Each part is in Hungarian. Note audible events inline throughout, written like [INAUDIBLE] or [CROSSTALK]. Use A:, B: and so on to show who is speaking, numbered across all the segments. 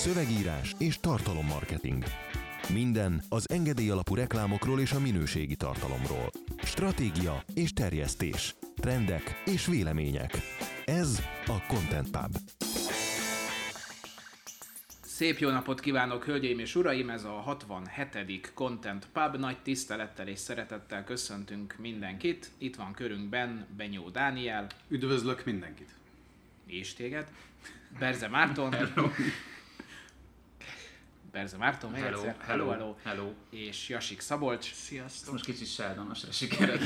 A: szövegírás és tartalommarketing. Minden az engedély alapú reklámokról és a minőségi tartalomról. Stratégia és terjesztés. Trendek és vélemények. Ez a Content Pub.
B: Szép jó napot kívánok, hölgyeim és uraim! Ez a 67. Content Pub. Nagy tisztelettel és szeretettel köszöntünk mindenkit. Itt van körünkben Benyó Dániel.
C: Üdvözlök mindenkit!
B: És téged. Berze Márton.
D: Hello.
B: Berze Márton,
D: Hello,
B: egyszer.
D: hello,
B: hello.
D: hello.
B: És Jasik Szabolcs.
D: Ezt
B: Sziasztok.
D: most kicsit sárdonosra sikerült.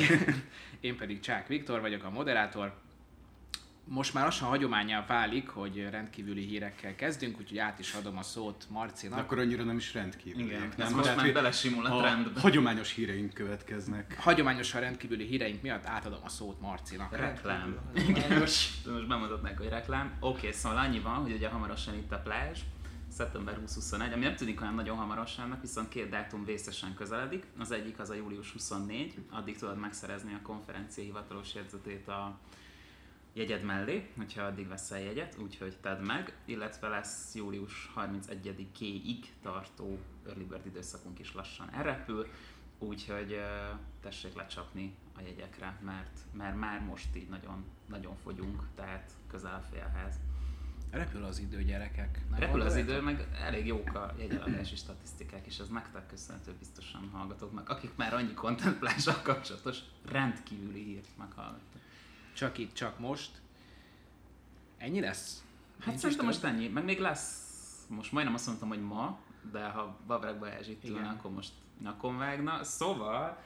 B: Én pedig Csák Viktor vagyok, a moderátor. Most már lassan hagyományá válik, hogy rendkívüli hírekkel kezdünk, úgyhogy át is adom a szót Marcinak.
C: De akkor annyira nem is rendkívül.
D: Igen, ez most már
C: hogy
D: belesimul a
C: a
D: trendbe.
C: hagyományos híreink következnek.
B: Hagyományosan rendkívüli híreink miatt átadom a szót Marcinak.
D: Reklám. Igen, most, most bemutatnák, hogy reklám. Oké, okay, szóval annyi van, hogy ugye hamarosan itt a plázs, szeptember 20-21, ami nem tűnik olyan nagyon hamarosan, viszont két dátum vészesen közeledik. Az egyik az a július 24, addig tudod megszerezni a konferencia hivatalos jegyzetét a jegyed mellé, hogyha addig veszel jegyet, úgyhogy tedd meg, illetve lesz július 31-ig tartó early bird időszakunk is lassan elrepül, úgyhogy tessék lecsapni a jegyekre, mert, mert már most így nagyon, nagyon fogyunk, tehát közel a félhez.
B: Repül az idő, gyerekek. Nem
D: Repül az idő, meg elég jók a jegyeladási statisztikák, és ez nektek köszönhető biztosan hallgatóknak, akik már annyi kontemplással kapcsolatos rendkívüli hírt meghallgattak.
B: Csak itt, csak most. Ennyi lesz?
D: Hát
B: Nincs
D: szerintem most ennyi, meg még lesz, most majdnem azt mondtam, hogy ma, de ha Bavreg Balázs itt ülne,
B: Igen.
D: akkor most nyakon vágna. Szóval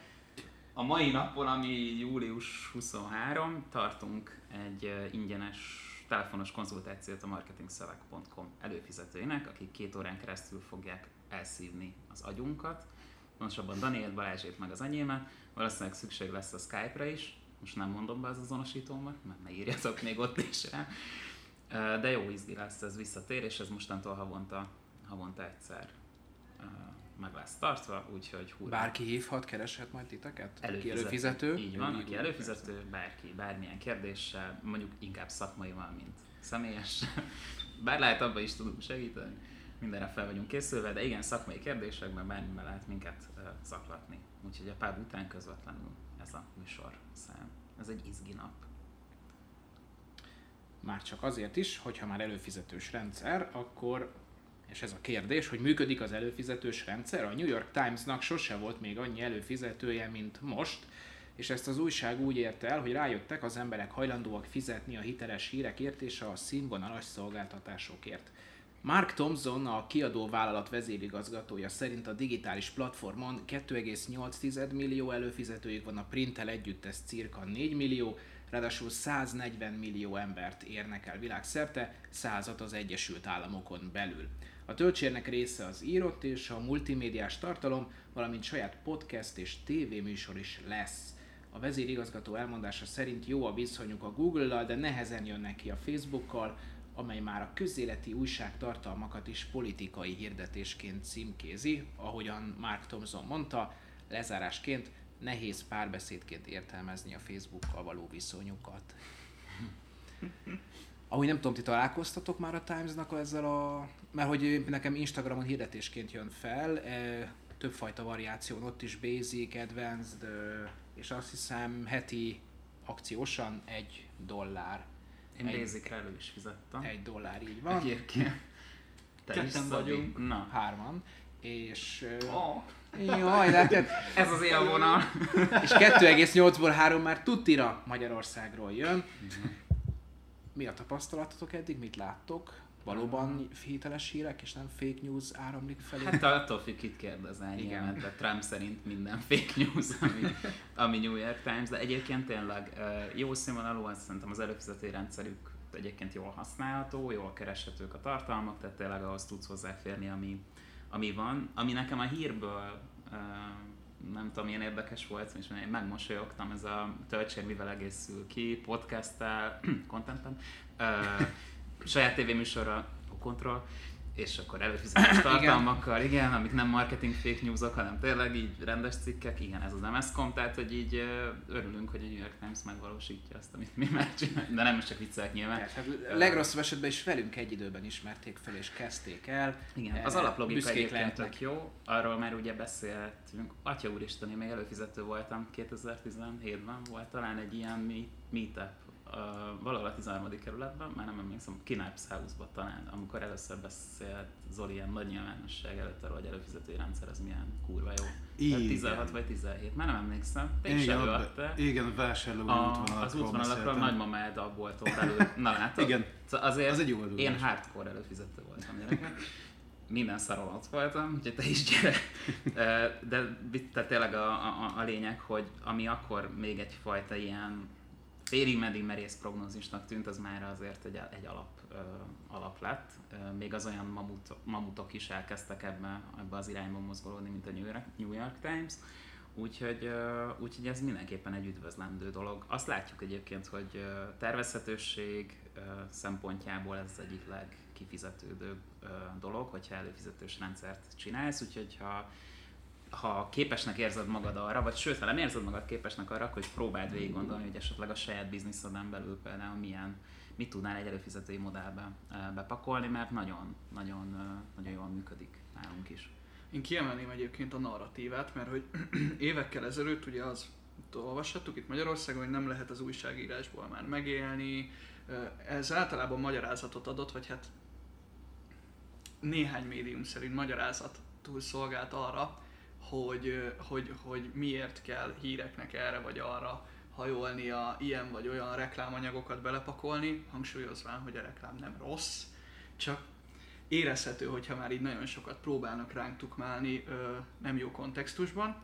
D: a mai napon, ami július 23, tartunk egy ingyenes telefonos konzultációt a marketingszöveg.com előfizetőinek, akik két órán keresztül fogják elszívni az agyunkat. Pontosabban Daniel Balázsét meg az enyémet. Valószínűleg szükség lesz a Skype-ra is. Most nem mondom be az azonosítómat, mert ne írjatok még ott is rá. De jó izgi lesz ez visszatér, és ez mostantól havonta, havonta egyszer meg lesz tartva, úgyhogy hurrá.
B: Bárki hívhat, kereshet majd titeket? Aki
D: Előfizető.
B: előfizető?
D: Így van, aki előfizető, bárki, bármilyen kérdéssel, mondjuk inkább szakmaival, mint személyes. [LAUGHS] Bár lehet abban is tudunk segíteni, mindenre fel vagyunk készülve, de igen, szakmai kérdésekben bármiben lehet minket zaklatni. Úgyhogy a pár után közvetlenül ez a műsor szám. Ez egy izgi nap.
B: Már csak azért is, hogyha már előfizetős rendszer, akkor, és ez a kérdés, hogy működik az előfizetős rendszer? A New York Timesnak sose volt még annyi előfizetője, mint most, és ezt az újság úgy érte el, hogy rájöttek, az emberek hajlandóak fizetni a hiteles hírekért és a színvonalas szolgáltatásokért. Mark Thompson, a kiadó vállalat vezérigazgatója szerint a digitális platformon 2,8 millió előfizetőjük van, a printtel együtt ez cirka 4 millió, ráadásul 140 millió embert érnek el világszerte, százat az Egyesült Államokon belül. A töltsérnek része az írott és a multimédiás tartalom, valamint saját podcast és tévéműsor is lesz. A vezérigazgató elmondása szerint jó a viszonyuk a Google-lal, de nehezen jönnek ki a Facebookkal, amely már a közéleti újságtartalmakat is politikai hirdetésként címkézi, ahogyan Mark Thompson mondta, lezárásként nehéz párbeszédként értelmezni a Facebookkal való viszonyukat. [LAUGHS] Ahogy nem tudom, ti találkoztatok már a Times-nak ezzel a... Mert hogy nekem Instagramon hirdetésként jön fel, e, többfajta variáción, ott is Basic, Advanced, ö, és azt hiszem heti akciósan egy dollár.
D: Én
B: Egy-
D: Basic-re elő is fizettem.
B: Egy dollár így van.
D: Egyébként. Te
C: Ketten vagyunk.
D: Na.
B: Hárman. És...
D: Oh,
B: Jaj, látod, [LAUGHS]
D: ez az élvonal.
B: és 2,8-ból 3 már tutira Magyarországról jön. Mi a tapasztalatotok eddig? Mit láttok? Valóban hiteles hírek, és nem fake news áramlik felé?
D: Hát attól függ, kit kérdezel,
B: Igen.
D: mert Trump szerint minden fake news, ami, ami New York Times, de egyébként tényleg jó színvonalú, azt szerintem az előfizető rendszerük egyébként jól használható, jól kereshetők a tartalmak, tehát tényleg ahhoz tudsz hozzáférni, ami, ami van. Ami nekem a hírből nem tudom, milyen érdekes volt, és én megmosolyogtam, ez a töltsér mivel egészül ki, podcasttel, [CLEARS THROAT] contentben, ö, saját tévéműsorra, Control, és akkor előfizetés tartalmakkal, igen, amik nem marketing fake newsok, hanem tényleg így rendes cikkek, igen, ez az MSCOM, tehát hogy így örülünk, hogy a New York Times megvalósítja azt, amit mi már csinálunk, de nem is csak viccelek nyilván.
B: Tehát, hát legrosszabb esetben is velünk egy időben ismerték fel és kezdték el.
D: Igen, az
B: Eh,
D: alaplogika egyébként tök jó, arról már ugye beszéltünk, atya úristen, én még előfizető voltam, 2017-ben volt talán egy ilyen meet- meetup, valahol a 13. kerületben, már nem emlékszem, Kinapes House-ban talán, amikor először beszélt Zoli ilyen nagy nyilvánosság előtt arról, hogy előfizetői rendszer az milyen kurva jó. Tehát
C: Igen.
D: 16 vagy 17, már nem emlékszem, te is
C: Igen,
D: előadta.
C: igen, a útvonalakról
D: az útvonalakról nagymamád a bolton belül. Na látod?
C: Igen.
D: Szóval azért
C: Az egy jó előadás.
D: én hardcore előfizető voltam gyerekek. Minden szaron ott voltam, úgyhogy te is gyere. De tehát tényleg a, a, a lényeg, hogy ami akkor még egyfajta ilyen félig meddig merész prognózisnak tűnt, az már azért egy, egy alap, ö, alap lett. Még az olyan mamut, mamutok is elkezdtek ebbe, ebbe az irányba mozgolódni, mint a New York Times. Úgyhogy, ö, úgyhogy ez mindenképpen egy üdvözlendő dolog. Azt látjuk egyébként, hogy ö, tervezhetőség ö, szempontjából ez az egyik legkifizetődőbb ö, dolog, hogyha előfizetős rendszert csinálsz, úgyhogy ha ha képesnek érzed magad arra, vagy sőt, ha nem érzed magad képesnek arra, akkor hogy próbáld végig gondolni, hogy esetleg a saját bizniszeden belül például milyen, mit tudnál egy előfizetői modellbe ö, bepakolni, mert nagyon, nagyon, ö, nagyon jól működik nálunk is.
E: Én kiemelném egyébként a narratívát, mert hogy [CLEARS THROAT] évekkel ezelőtt ugye az olvashattuk itt Magyarországon, hogy nem lehet az újságírásból már megélni. Ez általában magyarázatot adott, vagy hát néhány médium szerint magyarázatul szolgált arra, hogy, hogy, hogy miért kell híreknek erre vagy arra hajolnia, ilyen vagy olyan reklámanyagokat belepakolni, hangsúlyozván, hogy a reklám nem rossz, csak érezhető, hogyha már így nagyon sokat próbálnak ránk tukmálni ö, nem jó kontextusban.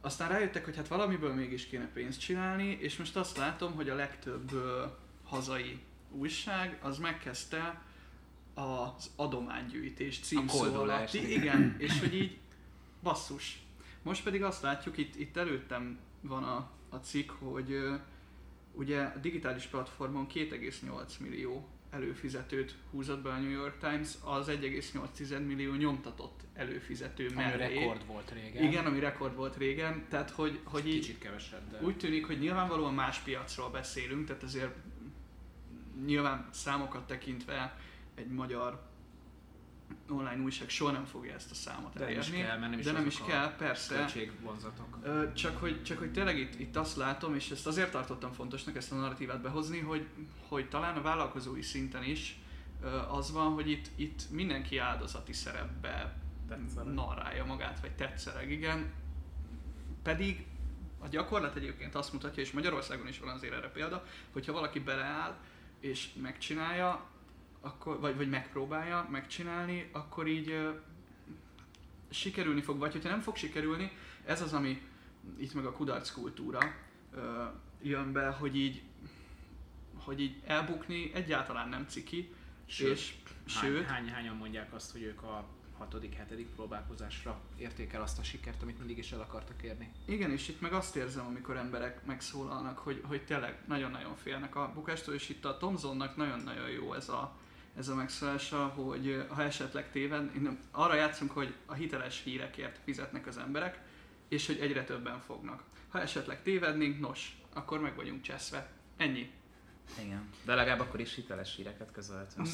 E: Aztán rájöttek, hogy hát valamiből mégis kéne pénzt csinálni, és most azt látom, hogy a legtöbb ö, hazai újság az megkezdte az adománygyűjtés címszó alatti.
D: Igen,
E: és hogy így basszus. Most pedig azt látjuk, itt, itt előttem van a, a cikk, hogy ö, ugye a digitális platformon 2,8 millió előfizetőt húzott be a New York Times, az 1,8 millió nyomtatott előfizető
B: Ami
E: mellé.
B: rekord volt régen.
E: Igen, ami rekord volt régen, tehát hogy, hogy így
B: Kicsit kevesebb, de...
E: úgy tűnik, hogy nyilvánvalóan más piacról beszélünk, tehát ezért nyilván számokat tekintve egy magyar online újság soha nem fogja ezt a számot
B: De nem is
E: elérni.
B: kell, mert nem is
E: de nem is kell, persze. Ö, Csak hogy, csak hogy tényleg itt, itt azt látom, és ezt azért tartottam fontosnak ezt a narratívát behozni, hogy, hogy talán a vállalkozói szinten is az van, hogy itt, itt mindenki áldozati szerepbe
D: Tetszeleg.
E: narrálja magát, vagy tetszeleg, igen. Pedig a gyakorlat egyébként azt mutatja, és Magyarországon is van azért erre példa, hogyha valaki beleáll és megcsinálja, akkor, vagy, vagy megpróbálja megcsinálni, akkor így ö, sikerülni fog, vagy hogyha nem fog sikerülni, ez az, ami itt meg a kudarc kultúra ö, jön be, hogy így, hogy így elbukni egyáltalán nem ciki,
B: Sőt,
E: és
B: Hány,
E: sőt,
B: hány, hányan mondják azt, hogy ők a hatodik, hetedik próbálkozásra érték el azt a sikert, amit mindig is el akartak érni.
E: Igen, és itt meg azt érzem, amikor emberek megszólalnak, hogy, hogy tényleg nagyon-nagyon félnek a bukástól, és itt a Tomzonnak nagyon-nagyon jó ez a, ez a megszólása, hogy ha esetleg téved, én nem, arra játszunk, hogy a hiteles hírekért fizetnek az emberek, és hogy egyre többen fognak. Ha esetleg tévednénk, nos, akkor meg vagyunk cseszve. Ennyi.
D: Igen. De legalább akkor is hiteles híreket közöltünk.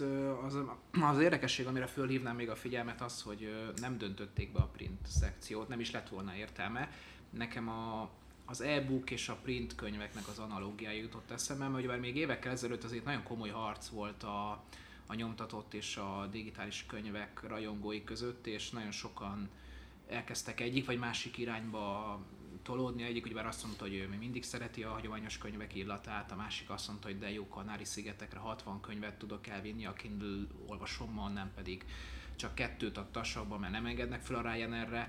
B: Ö, az, az érdekesség, amire fölhívnám még a figyelmet, az, hogy nem döntötték be a print szekciót, nem is lett volna értelme. Nekem a, az e-book és a print könyveknek az analógiája jutott eszembe, mert már még évekkel ezelőtt azért nagyon komoly harc volt a, a nyomtatott és a digitális könyvek rajongói között, és nagyon sokan elkezdtek egyik vagy másik irányba tolódni. Egyik ugyebár azt mondta, hogy ő még mindig szereti a hagyományos könyvek illatát, a másik azt mondta, hogy de jó Kanári-szigetekre 60 könyvet tudok elvinni a Kindle olvasommal, nem pedig csak kettőt a tasakba, mert nem engednek fel a Ryanairre.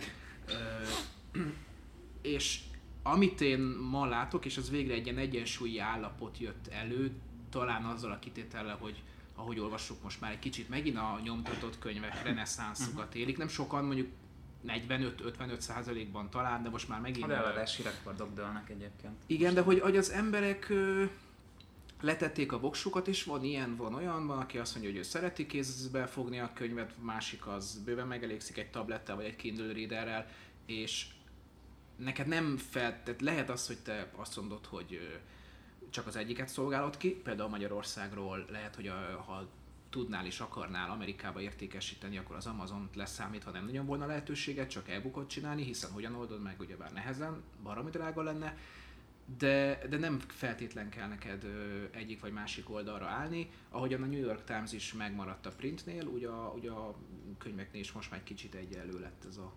B: És amit én ma látok, és az végre egy ilyen egyensúlyi állapot jött elő, talán azzal a kitétellel, hogy ahogy olvassuk most már egy kicsit megint a nyomtatott könyvek reneszánszukat élik. Nem sokan, mondjuk 45-55 százalékban talán, de most már megint...
D: A eladási rekordok dőlnek egyébként.
B: Igen, de hogy, hogy az emberek ö, letették a voksukat is, van ilyen, van olyan, van, aki azt mondja, hogy ő szereti kézbe fogni a könyvet, másik az bőven megelégszik egy tablettel vagy egy Kindle Readerrel, és neked nem fel, tehát lehet az, hogy te azt mondod, hogy csak az egyiket szolgálod ki, például Magyarországról lehet, hogy a, ha tudnál és akarnál Amerikába értékesíteni, akkor az Amazon leszámítva nem nagyon volna lehetőséget csak e csinálni, hiszen hogyan oldod meg, ugyebár nehezen, baromi drága lenne, de, de nem feltétlen kell neked egyik vagy másik oldalra állni. Ahogyan a New York Times is megmaradt a printnél, ugye a, ugye a könyveknél is most már kicsit egyenlő lett ez a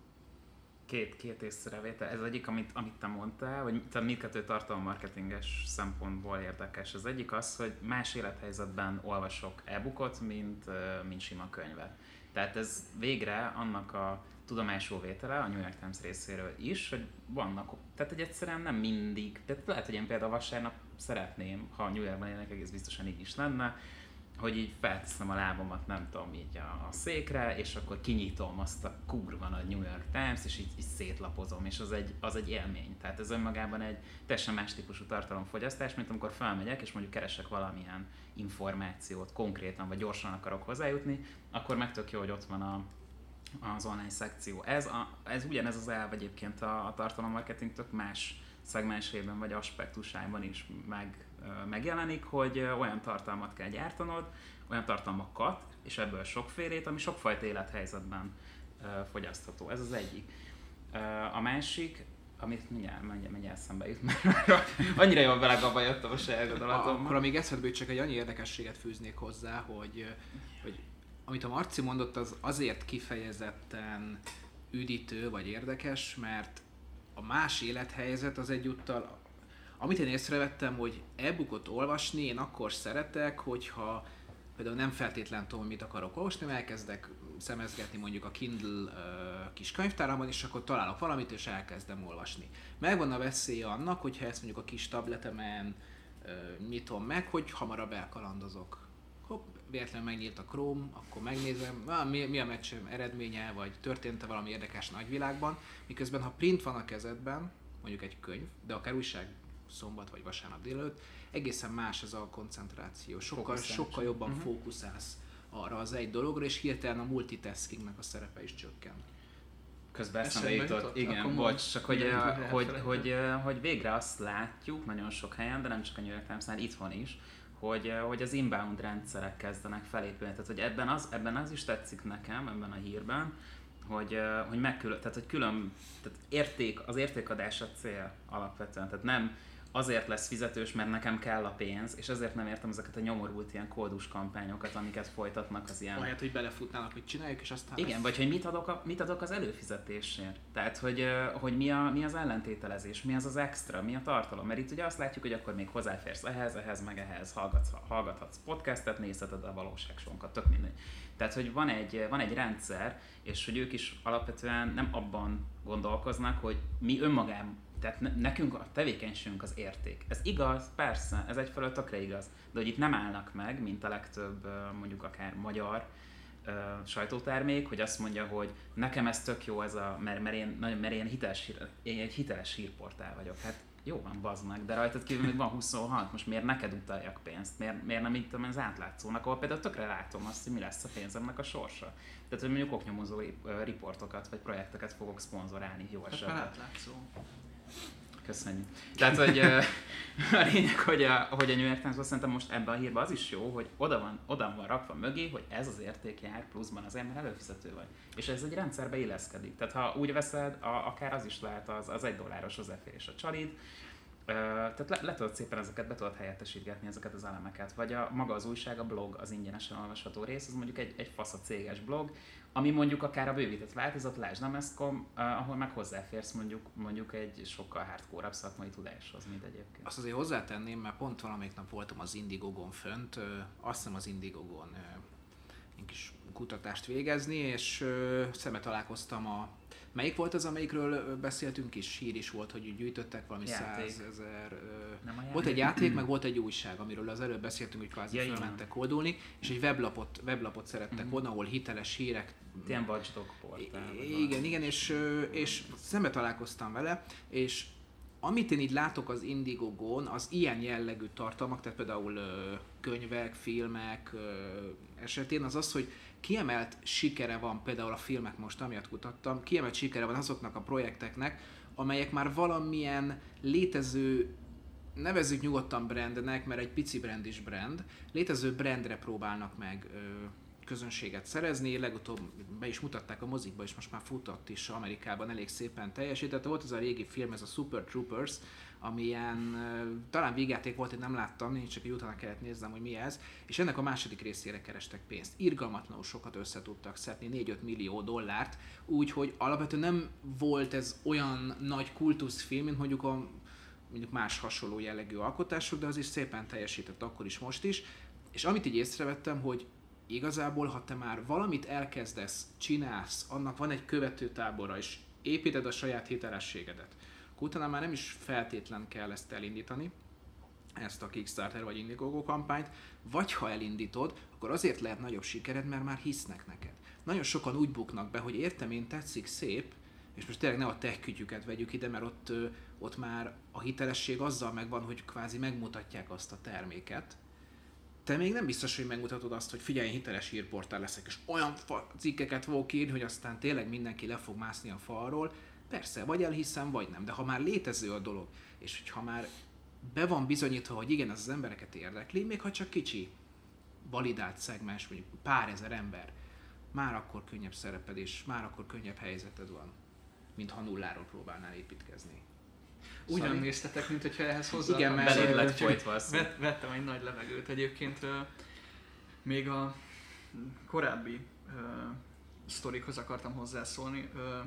D: két, két észrevétel. Ez egyik, amit, amit te mondtál, vagy te mindkettő tartalommarketinges szempontból érdekes. Az egyik az, hogy más élethelyzetben olvasok e-bookot, mint, mint sima könyvet. Tehát ez végre annak a tudomásul vétele a New York Times részéről is, hogy vannak, tehát hogy egyszerűen nem mindig, tehát lehet, hogy én például vasárnap szeretném, ha New Yorkban élnek, egész biztosan így is lenne, hogy így felteszem a lábamat, nem tudom, így a, a székre, és akkor kinyitom azt a kurva nagy New York Times, és így, így szétlapozom, és az egy, az egy élmény. Tehát ez önmagában egy teljesen más típusú tartalomfogyasztás, mint amikor felmegyek, és mondjuk keresek valamilyen információt konkrétan, vagy gyorsan akarok hozzájutni, akkor meg tök jó, hogy ott van a, az online szekció. Ez, a, ez ugyanez az elv egyébként a, a tartalommarketing tök más szegmensében vagy aspektusában is meg, megjelenik, hogy olyan tartalmat kell gyártanod, olyan tartalmakat, és ebből sokfélét, ami sokfajta élethelyzetben fogyasztható. Ez az egyik. A másik, amit mindjárt, mindjárt, mindjárt eszembe jut, mert [LAUGHS] annyira jól belegabba jöttem a saját gondolatommal.
B: Akkor amíg eszedbe csak egy annyi érdekességet fűznék hozzá, hogy, hogy amit a Marci mondott, az azért kifejezetten üdítő vagy érdekes, mert a más élethelyzet az egyúttal amit én észrevettem, hogy e-bookot olvasni én akkor szeretek, hogyha például nem feltétlen tudom, mit akarok olvasni, mert elkezdek szemezgetni mondjuk a Kindle uh, kis könyvtáramban, és akkor találok valamit, és elkezdem olvasni. Megvan a veszélye annak, hogyha ezt mondjuk a kis tabletemen uh, nyitom meg, hogy hamarabb elkalandozok. Hopp, véletlenül megnyílt a Chrome, akkor megnézem, ah, mi, mi a meccsem eredménye, vagy történt-e valami érdekes nagyvilágban, miközben ha print van a kezedben, mondjuk egy könyv, de akár újság szombat vagy vasárnap délelőtt, egészen más ez a koncentráció. Sokkal, sokkal jobban uh-huh. fókuszálsz arra az egy dologra, és hirtelen a multitaskingnek a szerepe is csökken.
D: Közben eszembe jutott, igen, bocs, csak hogy, igen, hogy, hogy, hogy, hogy, végre azt látjuk nagyon sok helyen, de nem csak a New York Times-nál, itthon is, hogy, hogy az inbound rendszerek kezdenek felépülni. Tehát, hogy ebben az, ebben az is tetszik nekem, ebben a hírben, hogy, hogy megkülön, tehát, hogy külön, tehát érték, az értékadás a cél alapvetően. Tehát nem azért lesz fizetős, mert nekem kell a pénz, és ezért nem értem ezeket a nyomorult ilyen kódus kampányokat, amiket folytatnak az ilyen...
B: Ahelyett, hogy belefutnának, hogy csináljuk, és aztán...
D: Igen, vagy hogy mit adok, a, mit adok az előfizetésért. Tehát, hogy, hogy mi, a, mi az ellentételezés, mi az az extra, mi a tartalom. Mert itt ugye azt látjuk, hogy akkor még hozzáférsz ehhez, ehhez, meg ehhez, hallgatsz, hallgathatsz podcastet, nézheted a valóságsonkat, tök mindegy. Tehát, hogy van egy, van egy rendszer, és hogy ők is alapvetően nem abban gondolkoznak, hogy mi önmagában tehát nekünk a tevékenységünk az érték. Ez igaz, persze, ez egyfelől tökre igaz, de hogy itt nem állnak meg, mint a legtöbb mondjuk akár magyar uh, sajtótermék, hogy azt mondja, hogy nekem ez tök jó, ez a, mert, mert, én, mert én, hiteles, én egy hiteles hírportál vagyok. Hát jó van, bazd meg, de rajtad kívül még van 26, most miért neked utaljak pénzt? Miért, miért nem itt az átlátszónak, ahol például tökre látom azt, hogy mi lesz a pénzemnek a sorsa. Tehát, hogy mondjuk oknyomozó riportokat vagy projekteket fogok szponzorálni jó hát esetben.
E: átlátszó.
D: Köszönjük. Tehát, hogy a lényeg, hogy a, hogy a New York Times szerintem most ebben a hírben az is jó, hogy oda van, oda van rakva mögé, hogy ez az érték jár pluszban azért, mert előfizető vagy. És ez egy rendszerbe illeszkedik. Tehát ha úgy veszed, a, akár az is lehet az, az egy dolláros hozzáférés a csalid, tehát le, le tudod szépen ezeket, be tudod helyettesítgetni ezeket az elemeket. Vagy a maga az újság, a blog, az ingyenesen olvasható rész, az mondjuk egy, egy fasz a céges blog, ami mondjuk akár a bővített változat, lásd Namescom, uh, ahol meg hozzáférsz mondjuk, mondjuk egy sokkal hardcore szakmai tudáshoz, mint egyébként.
B: Azt azért hozzátenném, mert pont valamelyik nap voltam az Indiegogon fönt, azt hiszem az Indiegogon egy kis kutatást végezni, és szemet találkoztam a Melyik volt az, amelyikről beszéltünk is, hír is volt, hogy gyűjtöttek valami százezer... Volt egy játék, meg volt egy újság, amiről az előbb beszéltünk, hogy kvázi ja, felmentek oldulni, és egy weblapot, weblapot szerettek mm-hmm. volna, ahol hiteles hírek...
D: Ilyen watchdog portál.
B: Igen, igen, és, és szembe találkoztam vele, és amit én így látok az Indiegogon, az ilyen jellegű tartalmak, tehát például könyvek, filmek esetén, az az, hogy kiemelt sikere van, például a filmek most, amiatt kutattam, kiemelt sikere van azoknak a projekteknek, amelyek már valamilyen létező nevezzük nyugodtan brandnek, mert egy pici brand is brand, létező brandre próbálnak meg ö, közönséget szerezni, legutóbb be is mutatták a mozikba, és most már futott is Amerikában elég szépen teljesített. Volt ez a régi film, ez a Super Troopers, ö, talán végjáték volt, én nem láttam, nincs csak egy utána kellett néznem, hogy mi ez, és ennek a második részére kerestek pénzt. Irgalmatlanul sokat össze tudtak szedni, 4-5 millió dollárt, úgyhogy alapvetően nem volt ez olyan nagy kultuszfilm, mint mondjuk a mondjuk más hasonló jellegű alkotások, de az is szépen teljesített akkor is, most is. És amit így észrevettem, hogy igazából, ha te már valamit elkezdesz, csinálsz, annak van egy követőtábora, és építed a saját hitelességedet, akkor utána már nem is feltétlen kell ezt elindítani, ezt a Kickstarter vagy Indiegogo kampányt, vagy ha elindítod, akkor azért lehet nagyobb sikered, mert már hisznek neked. Nagyon sokan úgy buknak be, hogy értem én, tetszik, szép, és most tényleg ne a tech kütyüket vegyük ide, mert ott, ott már a hitelesség azzal megvan, hogy kvázi megmutatják azt a terméket. Te még nem biztos, hogy megmutatod azt, hogy figyelj, hiteles hírportál leszek, és olyan cikkeket fogok írni, hogy aztán tényleg mindenki le fog mászni a falról. Persze, vagy elhiszem, vagy nem, de ha már létező a dolog, és hogyha már be van bizonyítva, hogy igen, ez az embereket érdekli, még ha csak kicsi validált szegmens, mondjuk pár ezer ember, már akkor könnyebb szereped, és már akkor könnyebb helyzeted van, mint ha nulláról próbálnál építkezni.
E: Ugyan
B: Sorry.
E: néztetek, mint hogyha ehhez hozzá
B: Igen, mert-
D: lett folytva.
E: Vett, vettem egy nagy levegőt egyébként. Még a korábbi ö, sztorikhoz akartam hozzászólni, ö,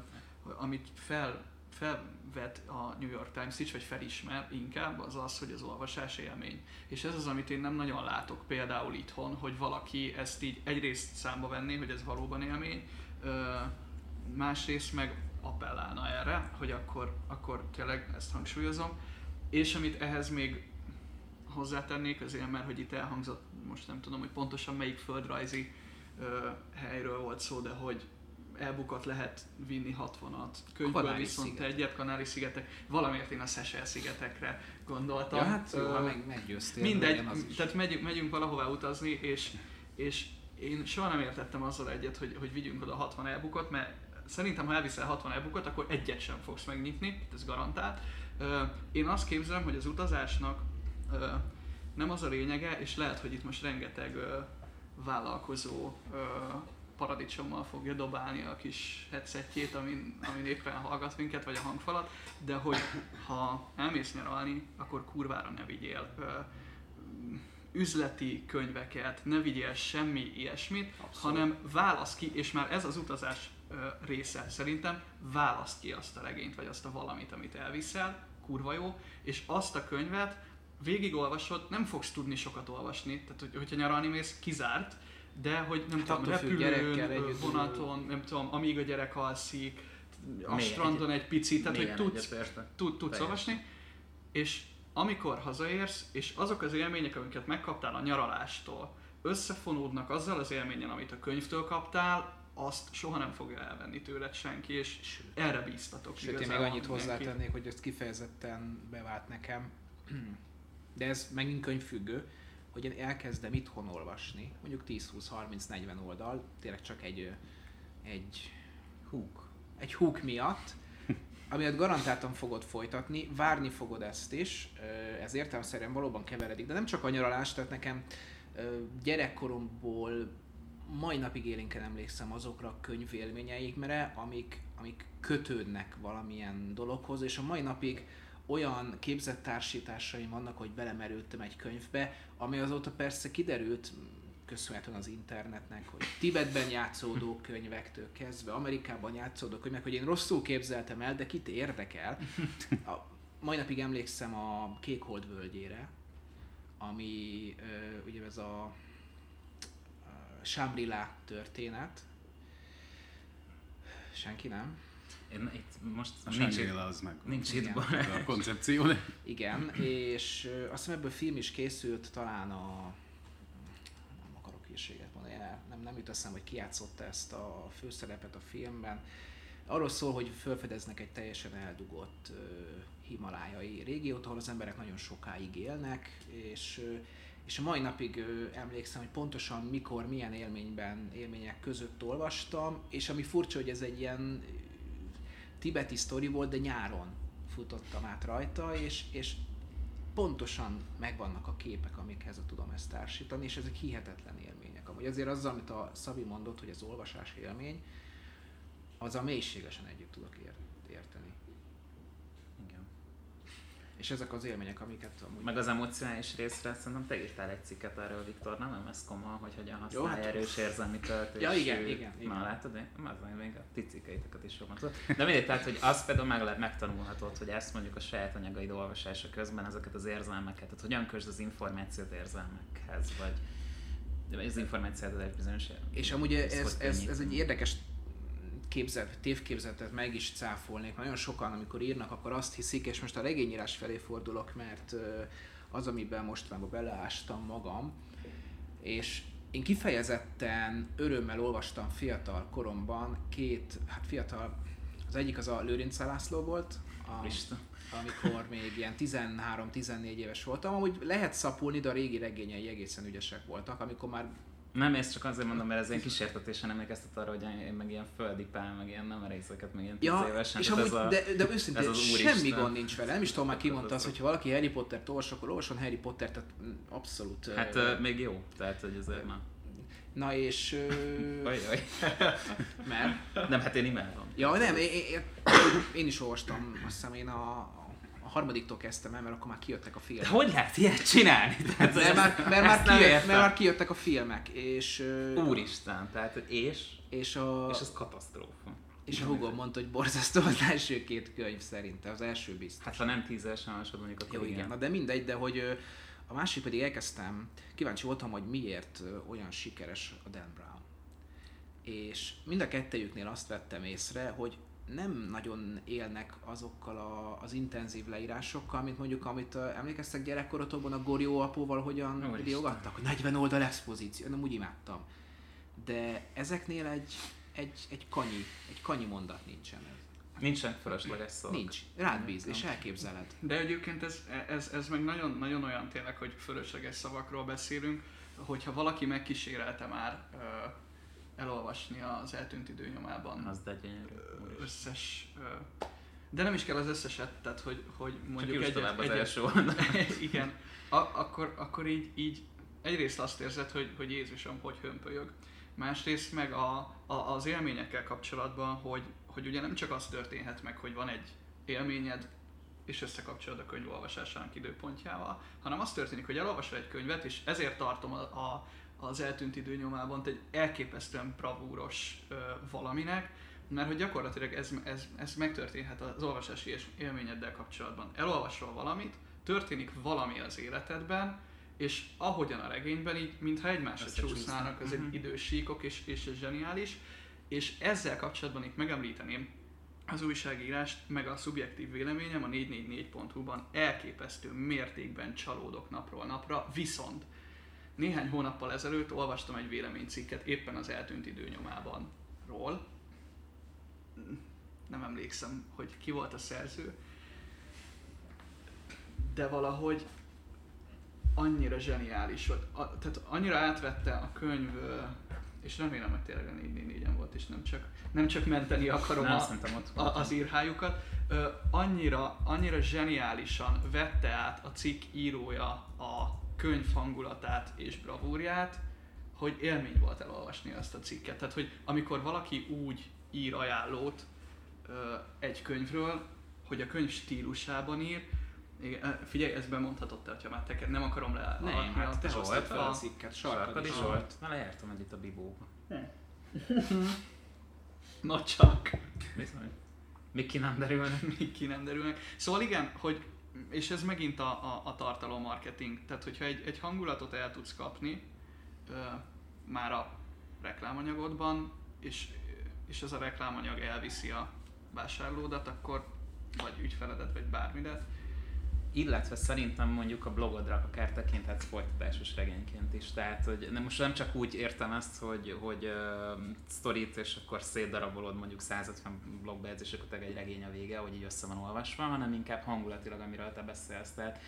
E: amit fel, felvet a New York Times is, vagy felismer inkább, az az, hogy az olvasás élmény. És ez az, amit én nem nagyon látok például itthon, hogy valaki ezt így egyrészt számba venné, hogy ez valóban élmény, másrészt meg appellálna erre, hogy akkor, akkor tényleg ezt hangsúlyozom. És amit ehhez még hozzátennék, azért mert hogy itt elhangzott, most nem tudom, hogy pontosan melyik földrajzi ö, helyről volt szó, de hogy elbukott lehet vinni 60-at, könyvből
B: Kanári
E: viszont
B: szigetek.
E: egyet, Kanári-szigetek, valamiért én a Seychelles szigetekre gondoltam.
B: Ja, hát jó, ha meg, meggyőztél.
E: Mindegy,
B: az is.
E: tehát megyünk, megyünk valahová utazni, és, és én soha nem értettem azzal egyet, hogy, hogy vigyünk oda 60 elbukot, mert szerintem, ha elviszel 60 elbukot, akkor egyet sem fogsz megnyitni, ez garantált. Én azt képzelem, hogy az utazásnak nem az a lényege, és lehet, hogy itt most rengeteg vállalkozó paradicsommal fogja dobálni a kis headsetjét, amin, amin éppen hallgat minket, vagy a hangfalat, de hogy ha elmész nyaralni, akkor kurvára ne vigyél ö, üzleti könyveket, ne vigyél semmi ilyesmit,
B: Abszolút.
E: hanem válasz ki, és már ez az utazás ö, része szerintem, választ ki azt a regényt, vagy azt a valamit, amit elviszel, kurva jó, és azt a könyvet végigolvasod, nem fogsz tudni sokat olvasni, tehát hogy, hogyha nyaralni mész, kizárt, de hogy nem
B: Hát
E: tudom, repülőn, vonaton, nem tudom, amíg a gyerek alszik, a
D: Mély-
E: strandon egy picit, tehát hogy tudsz, tud, tudsz olvasni, és amikor hazaérsz, és azok az élmények, amiket megkaptál a nyaralástól, összefonódnak azzal az élményen, amit a könyvtől kaptál, azt soha nem fogja elvenni tőled senki, és erre bíztatok
B: Sőt, én még annyit hozzátennék, hogy ezt kifejezetten bevált nekem, de ez megint könyvfüggő, hogy én elkezdem itthon olvasni, mondjuk 10-20-30-40 oldal, tényleg csak egy, egy
D: Húk.
B: egy hook miatt, amiatt garantáltan fogod folytatni, várni fogod ezt is, ez értelemszerűen valóban keveredik, de nem csak a nyaralás, tehát nekem gyerekkoromból mai napig élénken emlékszem azokra a könyvélményeikre, amik, amik kötődnek valamilyen dologhoz, és a mai napig olyan képzett társításaim vannak, hogy belemerültem egy könyvbe, ami azóta persze kiderült, köszönhetően az internetnek, hogy Tibetben játszódó könyvektől kezdve, Amerikában játszódó könyvek, hogy én rosszul képzeltem el, de kit érdekel. A, mai napig emlékszem a Kék Hold völgyére, ami ö, ugye ez a, a Shambhala történet. Senki nem?
D: Én itt most
C: A
D: nincs, itt-
C: az meg.
D: nincs itt.
C: A koncepció, de
B: Igen, és azt hiszem ebből film is készült, talán a nem akarok hírséget mondani, nem, nem jut eszembe, hogy ki játszotta ezt a főszerepet a filmben. arról szól, hogy felfedeznek egy teljesen eldugott himalájai régiót, ahol az emberek nagyon sokáig élnek, és és a mai napig ö, emlékszem, hogy pontosan mikor, milyen élményben, élmények között olvastam, és ami furcsa, hogy ez egy ilyen tibeti sztori volt, de nyáron futottam át rajta, és, és pontosan megvannak a képek, amikhez tudom ezt társítani, és ezek hihetetlen élmények. Amúgy azért azzal, amit a Szabi mondott, hogy az olvasás élmény, az a mélységesen együtt tudok ér- érteni. És ezek az élmények, amiket amúgy...
D: Meg az emocionális részre szerintem te írtál egy cikket erről, Viktor, nem MSZ-kommal, hogy hogyan használja
B: hát-
D: erős érzelmi töltésű.
B: Ja, igen, igen, igen.
D: Na, látod, én az még a ti cikkeiteket is jobban tudod. De mindegy, tehát, hogy azt például meg lehet megtanulhatod, hogy ezt mondjuk a saját anyagaid olvasása közben ezeket az érzelmeket, tehát hogyan közd az információt érzelmekhez, vagy az információt egy bizonyos
B: És amúgy ez, ez, ez, ez egy érdekes képzet, tévképzetet meg is cáfolnék. Nagyon sokan, amikor írnak, akkor azt hiszik, és most a regényírás felé fordulok, mert az, amiben mostanában beleástam magam, és én kifejezetten örömmel olvastam fiatal koromban két, hát fiatal, az egyik az a Lőrinc László volt, a,
D: Isten.
B: amikor még ilyen 13-14 éves voltam. Amúgy lehet szapulni, de a régi regényei egészen ügyesek voltak, amikor már
D: Nem, ezt csak azért mondom, mert ez ilyen kísértetésen emlékeztet arra, hogy én meg ilyen földi pál, meg ilyen nem merészeket, meg ilyen
B: Ja,
D: évesen.
B: és amúgy,
D: ez a,
B: de, de őszintén
D: ez az
B: semmi
D: Úristen.
B: gond nincs vele. Nem is tudom, már ki mondta azt,
D: Ez
B: hogy ha valaki Harry Pottert olvas, akkor olvasson Harry Pottert, tehát abszolút.
D: Hát uh, még jó, tehát hogy azért már.
B: Na és... ö, [LAUGHS]
D: Ajaj.
B: Mert...
D: Nem, hát én imádom.
B: Ja, nem, én, én, én is olvastam, azt hiszem én a harmadiktól kezdtem el, mert akkor már kijöttek a
D: De
B: filmek.
D: hogy lehet ilyet csinálni? Tehát,
B: Mert már, mert, már kijött, mert már kijöttek a filmek, és...
D: Úristen, tehát és,
B: És a,
D: és ez katasztrófa.
B: és a hugom mondta, hogy borzasztó az első két könyv szerinte, az első biztos.
D: Hát ha nem tízesen olvasod mondjuk, akkor
B: Jó, igen. Na de mindegy, de hogy a másik pedig elkezdtem, kíváncsi voltam, hogy miért olyan sikeres a Dan Brown. És mind a kettejüknél azt vettem észre, hogy nem nagyon élnek azokkal a, az intenzív leírásokkal, mint mondjuk, amit uh, emlékeztek gyerekkorotokban a Gorió apóval, hogyan riogattak, hogy 40 oldal expozíció, nem úgy imádtam. De ezeknél egy, egy, egy kanyi, egy kanyi mondat nincsen.
D: Nincsen fölösleges szó.
B: Nincs. Rád bíz, és elképzeled.
E: De egyébként ez, ez, ez meg nagyon, nagyon olyan tényleg, hogy fölösleges szavakról beszélünk, hogyha valaki megkísérelte már ö, elolvasni az eltűnt időnyomában
D: Az de gyönyörű.
E: Összes, de nem is kell az összeset, tehát hogy, hogy mondjuk egy,
D: tovább az
E: egy,
D: első [LAUGHS]
E: igen, a, akkor, akkor így, így egyrészt azt érzed, hogy, hogy Jézusom hogy hömpölyög. Másrészt meg a, a, az élményekkel kapcsolatban, hogy, hogy ugye nem csak az történhet meg, hogy van egy élményed, és összekapcsolod a könyv olvasásának időpontjával, hanem az történik, hogy elolvasol egy könyvet, és ezért tartom a, a, az eltűnt időnyomában egy elképesztően bravúros ö, valaminek, mert hogy gyakorlatilag ez, ez, ez megtörténhet az olvasási élményeddel kapcsolatban. Elolvasol valamit, történik valami az életedben, és ahogyan a regényben így, mintha egymásra csúsznának az
D: Mhm.
E: egy idős síkok, és, és ez zseniális. És ezzel kapcsolatban itt megemlíteném az újságírást, meg a szubjektív véleményem a 444.hu-ban elképesztő mértékben csalódok napról napra, viszont néhány hónappal ezelőtt olvastam egy véleménycikket éppen az eltűnt időnyomában ról. Nem emlékszem, hogy ki volt a szerző, de valahogy annyira zseniális volt. A, tehát annyira átvette a könyv, és remélem, hogy tényleg a 444-en volt, és nem csak, nem csak menteni akarom
D: Nem,
E: a, a, az írhájukat. Annyira, annyira zseniálisan vette át a cikk írója a könyv hangulatát és bravúrját, hogy élmény volt elolvasni azt a cikket. Tehát, hogy amikor valaki úgy ír ajánlót ö, egy könyvről, hogy a könyv stílusában ír, igen, figyelj, ezt bemondhatod te, ha már te nem akarom le.
D: Nem, hát
E: a-
D: te
B: Te hoztad fel a cikket,
D: Sarkadi
B: sarkad is
D: Zsolt. Na lejártam együtt a Bibóba. [LAUGHS]
E: Na csak.
D: Bizony. Még ki nem derülne.
E: még ki nem derülnek. Szóval igen, hogy, és ez megint a, a, a tartalommarketing, tehát hogyha egy, egy hangulatot el tudsz kapni ö, már a reklámanyagodban, és, és ez a reklámanyag elviszi a vásárlódat, akkor vagy ügyfeledet, vagy bármidet,
D: illetve szerintem mondjuk a blogodra akár tekinthetsz folytatásos regényként is. Tehát, hogy nem, most nem csak úgy értem ezt, hogy, hogy uh, sztorit, és akkor szétdarabolod mondjuk 150 blogbejegyzés, és akkor egy regény a vége, hogy így össze van olvasva, hanem inkább hangulatilag, amiről te beszélsz. Tehát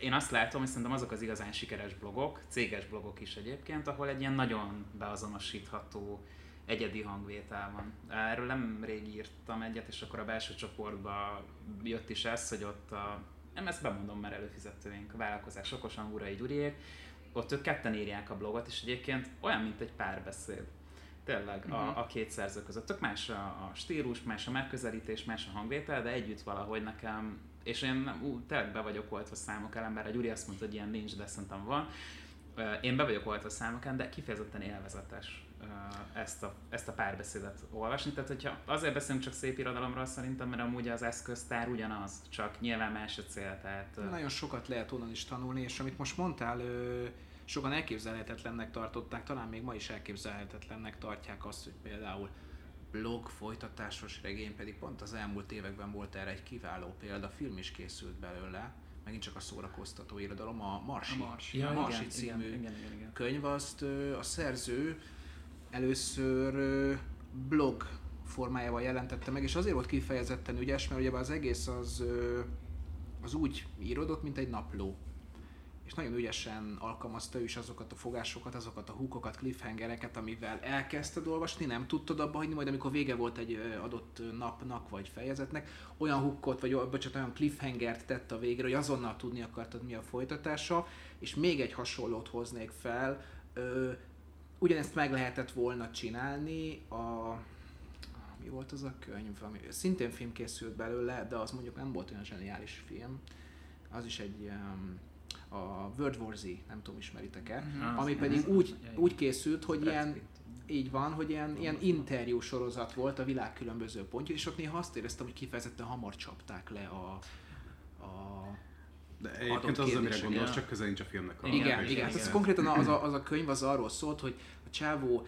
D: én azt látom, hogy szerintem azok az igazán sikeres blogok, céges blogok is egyébként, ahol egy ilyen nagyon beazonosítható egyedi hangvétel van. Erről nem rég írtam egyet, és akkor a belső csoportba jött is ez, hogy ott a, nem ezt bemondom már előfizetőink, a vállalkozás okosan Urai Gyuriék, ott ők ketten írják a blogot, és egyébként olyan, mint egy párbeszéd. Tényleg uh-huh. a, mhm. a két szerző között. Tök más a, a stílus, más a megközelítés, más a hangvétel, de együtt valahogy nekem, és én ú, tényleg be vagyok oltva számok ellen, bár a Gyuri azt mondta, hogy ilyen nincs, de szerintem van. Én be vagyok oltva számokon, de kifejezetten élvezetes ezt a, ezt a párbeszédet olvasni. Tehát, hogyha azért beszélünk csak szép irodalomról szerintem, mert amúgy az eszköztár ugyanaz, csak nyilván más a cél. Tehát,
B: Nagyon sokat lehet onnan is tanulni, és amit most mondtál, sokan elképzelhetetlennek tartották, talán még ma is elképzelhetetlennek tartják azt, hogy például blog folytatásos regény, pedig pont az elmúlt években volt erre egy kiváló példa, film is készült belőle, megint csak a szórakoztató irodalom, a Marsi, a Marsi,
D: ja,
B: a Marsi
D: igen,
B: című
D: igen, igen, igen, igen.
B: könyv, azt a szerző először blog formájával jelentette meg, és azért volt kifejezetten ügyes, mert ugye az egész az, az úgy íródott, mint egy napló. És nagyon ügyesen alkalmazta ő is azokat a fogásokat, azokat a húkokat, cliffhangereket, amivel elkezdted olvasni, nem tudtad abba hagyni, majd amikor vége volt egy adott napnak vagy fejezetnek, olyan hukkot, vagy bocsánat, olyan cliffhangert tett a végre, hogy azonnal tudni akartad mi a folytatása, és még egy hasonlót hoznék fel, ugyanezt meg lehetett volna csinálni a mi volt az a könyv, ami szintén film készült belőle, de az mondjuk nem volt olyan zseniális film. Az is egy um, a World War Z, nem tudom ismeritek-e, mm-hmm. ami pedig úgy, úgy készült, hogy ilyen így van, hogy ilyen, ilyen interjú sorozat volt a világ különböző pontja, és ott néha azt éreztem, hogy kifejezetten hamar csapták le a, a
C: de egyébként az, amire gondolsz, csak közel nincs a filmnek.
B: A igen, igen, igen. igen. Ez konkrétan az a, az a könyv az arról szólt, hogy csávó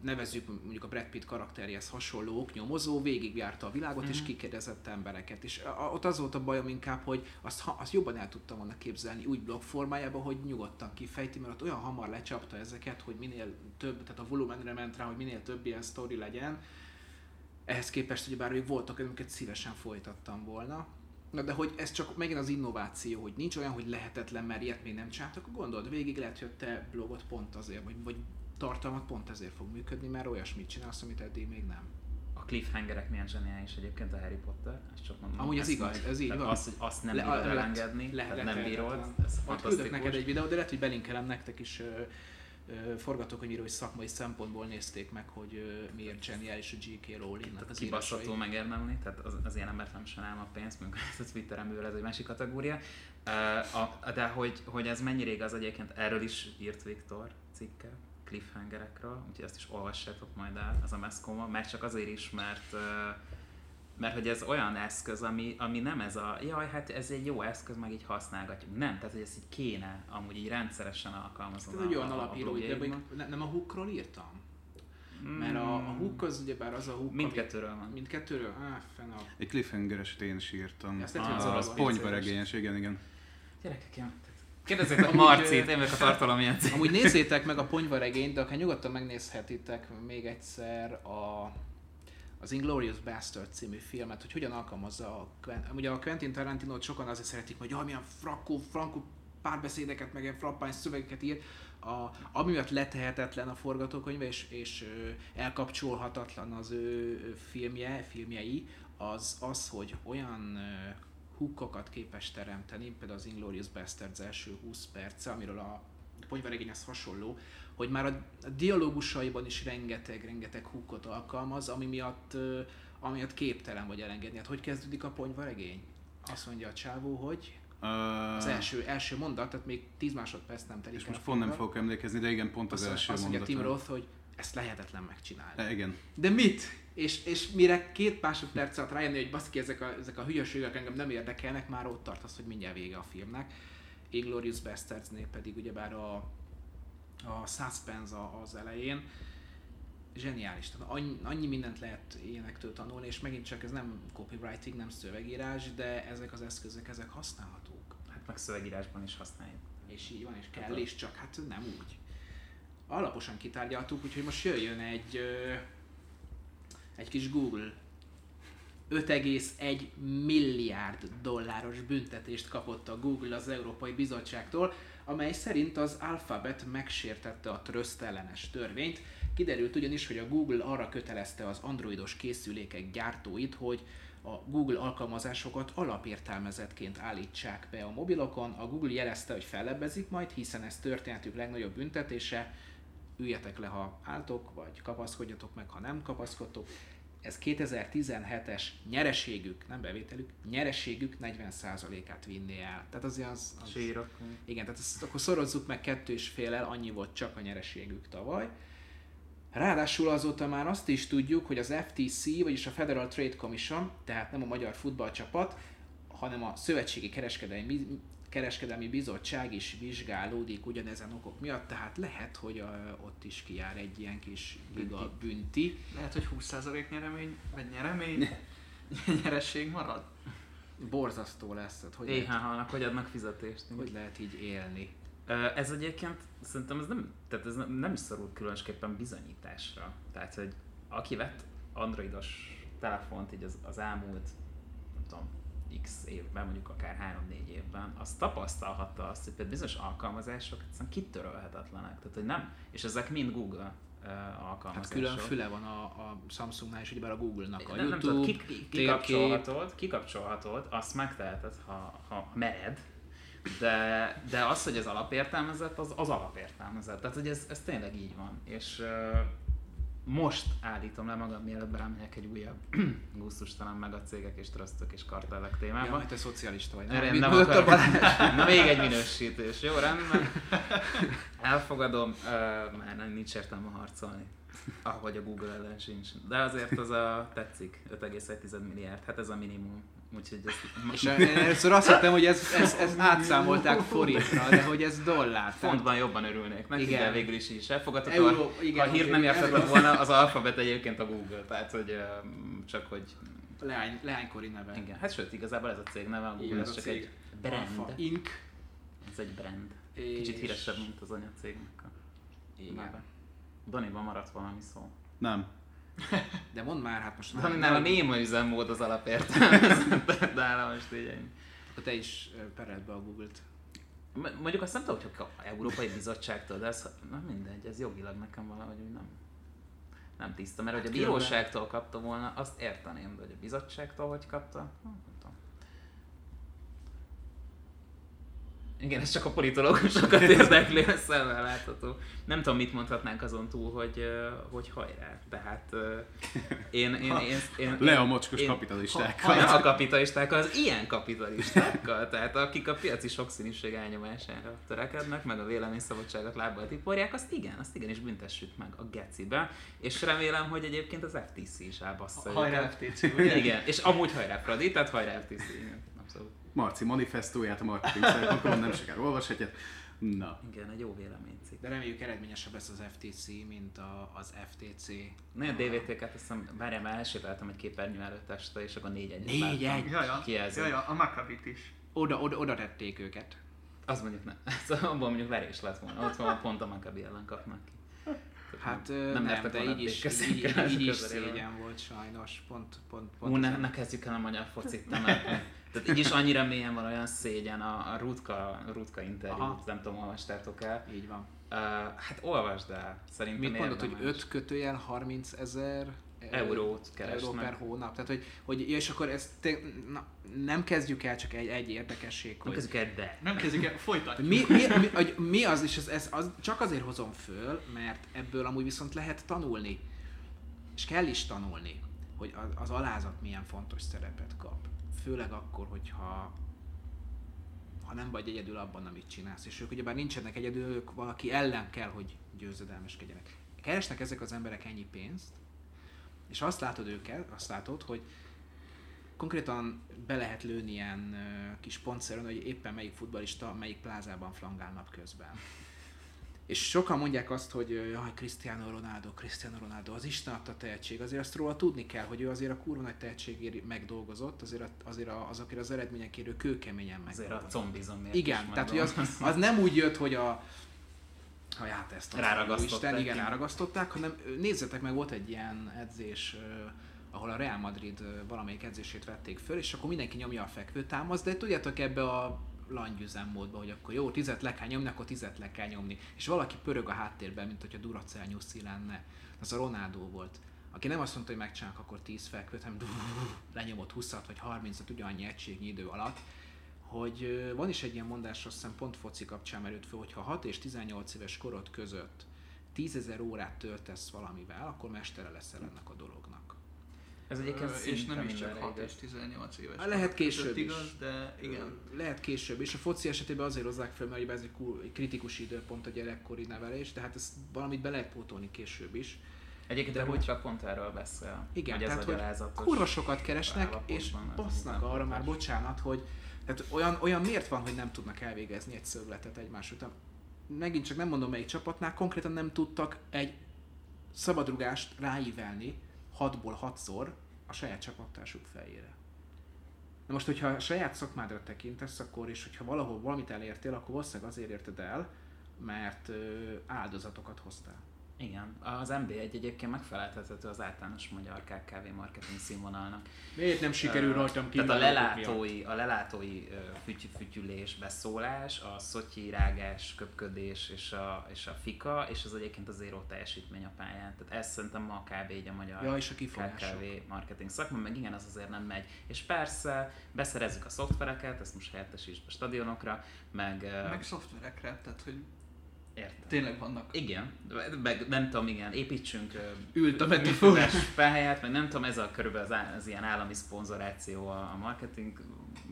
B: nevezzük mondjuk a Brad Pitt karakterjehez hasonlók, nyomozó, végigjárta a világot mm-hmm. és mhm. kikérdezett embereket. És a, ott az volt a bajom inkább, hogy azt, azt jobban el tudtam volna képzelni úgy blog formájában, hogy nyugodtan kifejti, mert ott olyan hamar lecsapta ezeket, hogy minél több, tehát a volumenre ment rá, hogy minél több ilyen sztori legyen. Ehhez képest, hogy bár még voltak, amiket szívesen folytattam volna. Na de hogy ez csak megint az innováció, hogy nincs olyan, hogy lehetetlen, mert ilyet még nem csináltak, akkor gondold végig, lehet, hogy te blogot pont azért, vagy, vagy tartalmat pont ezért fog működni, mert olyasmit csinálsz, amit eddig még nem.
D: A cliffhangerek milyen zseniális egyébként a Harry Potter, ezt csak mondom.
B: Amúgy ez igaz, ez így van.
D: Azt, hogy azt nem le, bírod le, elengedni, le, le, nem bírod, ez
B: fantasztikus. neked egy videót, de lehet, hogy belinkelem nektek is forgatókönyvírói szakmai szempontból nézték meg, hogy miért zseniális a G.K. Rowling.
D: Az kibaszható megérdemli, tehát az, az ilyen embert nem sajnálom a pénzt, mondjuk [LAUGHS] a Twitteren ez egy másik kategória. De hogy, hogy ez mennyire igaz egyébként, erről is írt Viktor cikket cliffhangerekről, úgyhogy ezt is olvassátok majd el, az a Meszkoma, mert csak azért is, mert mert hogy ez olyan eszköz, ami, ami nem ez a, jaj, hát ez egy jó eszköz, meg így használgatjuk. Nem, tehát hogy ez így kéne amúgy így rendszeresen alkalmazni.
B: Ez egy olyan alapíró, de nem a hookról írtam? Mert a, a hook az ugyebár az a hook,
D: Mindkettőről van.
B: Mindkettőről? Á, fenn a...
C: Egy cliffhangeres én is írtam.
B: Ezt lehet, ah,
C: az ponyvaregényes, igen, igen.
D: Gyerekek, Kérdezzétek Marcit, én meg a tartalom ilyen
B: Amúgy nézzétek meg a ponyvaregényt, de akár nyugodtan megnézhetitek még egyszer a, az Inglourious Bastard című filmet, hogy hogyan alkalmazza a, ugye a Quentin Tarantino sokan azért szeretik, hogy jaj, milyen frankó, frankó párbeszédeket, meg ilyen frappány szövegeket ír, a, amiatt letehetetlen a forgatókönyve, és, és elkapcsolhatatlan az ő filmje, filmjei, az az, hogy olyan ö, hookokat képes teremteni, például az Inglourious Bastards első 20 perce, amiről a ponyvaregényhez hasonló, hogy már a, a dialógusaiban is rengeteg-rengeteg hookot alkalmaz, ami miatt, ami miatt képtelen vagy elengedni. Hát hogy kezdődik a ponyvaregény? Azt mondja a csávó, hogy az első, első mondat, tehát még 10 másodperc nem telik
C: És most pont nem fogok emlékezni, de igen, pont az azt, első
B: azt
C: mondat.
B: Azt mondja Tim Roth, hogy ezt lehetetlen megcsinálni.
C: E, igen.
B: De mit? És, és mire két másodperc alatt rájönni, hogy baszki, ezek a, ezek a hülyeségek engem nem érdekelnek, már ott tartasz, hogy mindjárt vége a filmnek. Inglorious Bastardsnél pedig ugyebár a, a suspense az elején. zseniális. Tehát annyi, annyi mindent lehet ilyenektől tanulni, és megint csak ez nem copywriting, nem szövegírás, de ezek az eszközök, ezek használhatók.
D: Hát meg szövegírásban is használjuk.
B: És így van, és kell is, csak hát nem úgy. Alaposan kitárgyaltuk, úgyhogy most jöjjön egy, egy kis Google 5,1 milliárd dolláros büntetést kapott a Google az Európai Bizottságtól, amely szerint az Alphabet megsértette a tröszt ellenes törvényt. Kiderült ugyanis, hogy a Google arra kötelezte az androidos készülékek gyártóit, hogy a Google alkalmazásokat alapértelmezetként állítsák be a mobilokon. A Google jelezte, hogy fellebbezik majd, hiszen ez történetük legnagyobb büntetése. Üljetek le, ha álltok, vagy kapaszkodjatok meg, ha nem kapaszkodtok ez 2017-es nyereségük, nem bevételük, nyereségük 40%-át vinné el. Tehát az az... az
D: Sírok.
B: Igen, tehát ezt akkor szorozzuk meg kettő és fél el, annyi volt csak a nyereségük tavaly. Ráadásul azóta már azt is tudjuk, hogy az FTC, vagyis a Federal Trade Commission, tehát nem a magyar futballcsapat, hanem a Szövetségi Kereskedelmi kereskedelmi bizottság is vizsgálódik ugyanezen okok miatt, tehát lehet, hogy a, ott is kijár egy ilyen kis giga bünti.
E: Lehet, hogy 20% nyeremény, vagy nyeremény, [LAUGHS] nyeresség marad.
B: Borzasztó lesz. Tehát
D: hogy Éhen halnak, hogy adnak fizetést.
B: Hogy lehet így élni.
D: Ez egyébként szerintem ez nem, tehát ez nem, is szorul különösképpen bizonyításra. Tehát, hogy aki vett androidos telefont így az, az elmúlt, x évben, mondjuk akár 3-4 évben, az tapasztalhatta azt, hogy például bizonyos alkalmazások egyszerűen kitörölhetetlenek. Tehát, hogy nem, és ezek mind Google uh, alkalmazások. Hát
B: külön füle van a, a Samsungnál és ugyebár a Google-nak. A
D: nem, YouTube, nem tudod, ki, kikapcsolhatod, kikapcsolhatod, azt megteheted, ha, ha mered, de, de az, hogy ez alapértelmezett, az, az alapértelmezett. Tehát, hogy ez, ez tényleg így van. És most állítom le magam, mielőtt belemegyek egy újabb [CLEARS THROAT] gusztustalan meg a cégek és trösztök és kartellek témába.
B: Ja, te szocialista vagy.
D: Nem, nem, [LAUGHS] nem akarom. Na még egy minősítés, jó rendben. Elfogadom, uh, már nem nincs értelme harcolni. Ahogy a Google ellen sincs. De azért az a tetszik, 5,1 milliárd, hát ez a minimum. Úgyhogy ezt...
B: És először azt hittem, hogy ez, ez, ez átszámolták forintra, de hogy ez dollár.
D: Fontban jobban örülnék neki, igen. de végül is is elfogadható. Euró, igen, ha hírt nem értetett volna, az alfabet egyébként a Google, tehát hogy csak hogy...
B: Leány, leánykori neve.
D: Igen, hát sőt, igazából ez a cég neve, a Google, ez csak cég. egy brand.
B: Alpha Inc.
D: Ez egy brand. Kicsit híresebb, mint az anyacégnek a Igen. neve. Daniban maradt valami szó.
C: Nem. [LAUGHS]
B: De mondd már, hát most...
D: De nála néma üzemmód az alapértelme, de nála most így ennyi.
B: Akkor te is pered be a Google-t.
D: Mondjuk azt nem tudom, hogy a Európai Bizottságtól, de ez na mindegy, ez jogilag nekem valahogy úgy nem, nem tiszta, mert hogy a hát bíróságtól kapta volna, azt érteném, de hogy a bizottságtól hogy kapta, nem tudom. Igen, ez csak a politológusokat [LAUGHS] érdekli, a szemmel látható. Nem tudom, mit mondhatnánk azon túl, hogy, hogy hajrá. Tehát én... én, én, én
C: Le a mocskos én, kapitalistákkal.
D: Ha, a kapitalistákkal, az ilyen kapitalistákkal. Tehát akik a piaci sokszínűség elnyomására törekednek, meg a véleményszabadságot lábbal tiporják, azt igen, azt igenis büntessük meg a gecibe. És remélem, hogy egyébként az FTC is elbassza
E: Hajrá FTC,
D: ugye? Igen, és amúgy hajrá Fradi, tehát hajrá FTC. Igen.
C: Marci manifestóját a marketing szerepakon nem sokára olvashatják. Na.
D: Igen, egy jó véleménycikk.
B: De reméljük eredményesebb lesz az FTC, mint a, az FTC.
D: Ne, a DVT-ket, azt hiszem, várjál, már elsétáltam egy képernyő előtt este, és akkor négy egy.
B: Négy egy?
E: Jaja, jaja, a Maccabit is.
B: Oda, oda, oda tették őket.
D: Az mondjuk nem. [LAUGHS] Szóval abban mondjuk verés lett volna. Ott van pont a Maccabi ellen kapnak ki.
B: Hát nem, nem de így is, így, így, így is [LAUGHS] szégyen volt sajnos. Pont, pont, pont
D: Ú, ne, ne kezdjük el a magyar focit, Tehát így is annyira mélyen van olyan szégyen a, a Rutka, Rutka interjút, nem tudom, olvastátok el.
B: Így van.
D: Uh, hát olvasd el, szerintem
B: Mit mondod, hogy 5 kötőjel 30 ezer
D: eurót keresnek. Euró
B: per hónap. Tehát, hogy, hogy és akkor ezt te, na, nem kezdjük el csak egy, egy érdekesség,
D: nem hogy... kezdjük el, de.
E: Nem kezdjük el, folytatjuk.
B: Mi, mi, mi, mi, mi az, és ez, ez az, csak azért hozom föl, mert ebből amúgy viszont lehet tanulni. És kell is tanulni, hogy az, az alázat milyen fontos szerepet kap főleg akkor, hogyha ha nem vagy egyedül abban, amit csinálsz. És ők ugyebár nincsenek egyedül, ők valaki ellen kell, hogy győzedelmeskedjenek. Keresnek ezek az emberek ennyi pénzt, és azt látod őket, azt látod, hogy konkrétan be lehet lőni ilyen kis pontszerűen, hogy éppen melyik futbalista, melyik plázában flangál nap közben. És sokan mondják azt, hogy jaj, Cristiano Ronaldo, Cristiano Ronaldo, az Isten adta tehetség. Azért azt róla tudni kell, hogy ő azért a kurva nagy tehetségért megdolgozott, azért, a- azért a- azokért az eredményekért ő kőkeményen
D: Azért a combizomért
B: Igen, tehát hogy az, az nem úgy jött, hogy a ha hát ezt Isten, igen, ráragasztották, hanem nézzetek meg, volt egy ilyen edzés, ahol a Real Madrid valamelyik edzését vették föl, és akkor mindenki nyomja a fekvő támaszt, de tudjátok ebbe a langyüzemmódba, hogy akkor jó, tizet le kell nyomni, akkor tizet le kell nyomni. És valaki pörög a háttérben, mint hogyha Duracell nyuszi lenne. Az a Ronaldo volt. Aki nem azt mondta, hogy megcsinálok akkor 10 fekvőt, hanem lenyomott 20 vagy 30-at ugyanannyi egységnyi idő alatt, hogy van is egy ilyen mondás, azt hiszem pont foci kapcsán merült föl, hogy ha 6 és 18 éves korod között 10 ezer órát töltesz valamivel, akkor mestere leszel ennek a dolognak.
D: Ez egyébként
E: Ö, és nem is csak
D: mindenre
E: 6 és
D: igaz.
E: 18 éves.
B: Hát lehet később
E: között
B: is.
E: igaz, de igen.
B: Lehet később, és a foci esetében azért hozzák fel, mert ez egy kritikus időpont a gyerekkori nevelés, de hát ezt valamit be lehet pótolni később is.
D: Egyébként
B: De hogy-
D: Rúcsa pont erről beszél.
B: Igen,
D: hogy ez
B: tehát
D: a
B: hogy kurva sokat keresnek, és basznak arra már, bocsánat, hogy tehát olyan, olyan miért van, hogy nem tudnak elvégezni egy szögletet egymás után. Megint csak nem mondom melyik csapatnál, konkrétan nem tudtak egy szabadrugást ráívelni 6-ból 6-szor a saját csapattársuk fejére. Na most, hogyha a saját szakmádra tekintesz, akkor és hogyha valahol valamit elértél, akkor valószínűleg azért érted el, mert áldozatokat hoztál.
D: Igen, az MB1 egyébként megfeleltethető az általános magyar KKV marketing színvonalnak.
B: Miért nem sikerül
D: Ö,
B: rajtam
D: Tehát a
B: miatt?
D: lelátói, a lelátói ö, füty, fütyülés, beszólás, a szotyi rágás, köpködés és a, és a fika, és az egyébként a zéró teljesítmény a pályán. Tehát ez szerintem ma kb. így a magyar
B: Ja, és a kifogások.
D: KKV marketing szakma, meg igen, az azért nem megy. És persze, beszerezzük a szoftvereket, ezt most helyettesítsd a stadionokra, meg...
E: Meg szoftverekre, tehát hogy
D: értem.
E: tényleg vannak.
D: Igen, meg nem tudom, igen, építsünk
B: Ült a metafor.
D: működés pályát, meg nem tudom, ez a körülbelül az, az ilyen állami szponzoráció a, a marketing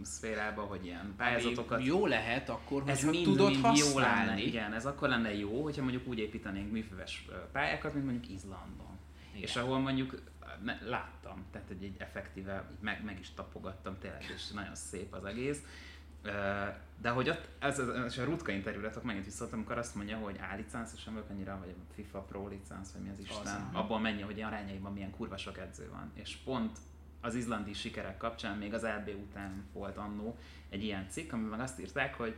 D: szférában, hogy ilyen pályázatokat.
B: Ami jó lehet akkor,
D: ez
B: hogyha
D: mind,
B: tudod
D: mind
B: használni.
D: jó lenne, igen, ez akkor lenne jó, hogyha mondjuk úgy építenénk műfüves pályákat, mint mondjuk Izlandon.
B: Igen.
D: És ahol mondjuk láttam, tehát egy, egy effektíve így meg, meg is tapogattam tényleg, és nagyon szép az egész. De hogy ott, ez, ez, ez a Rutka interjúratok megint visszaadtam, amikor azt mondja, hogy A licenszes vagyok annyira, vagy a FIFA Pro licensz, vagy mi az Isten,
B: Az,
D: abból mennyi, hogy arányaiban milyen kurva sok edző van. És pont az izlandi sikerek kapcsán még az LB után volt annó egy ilyen cikk, amiben meg azt írták, hogy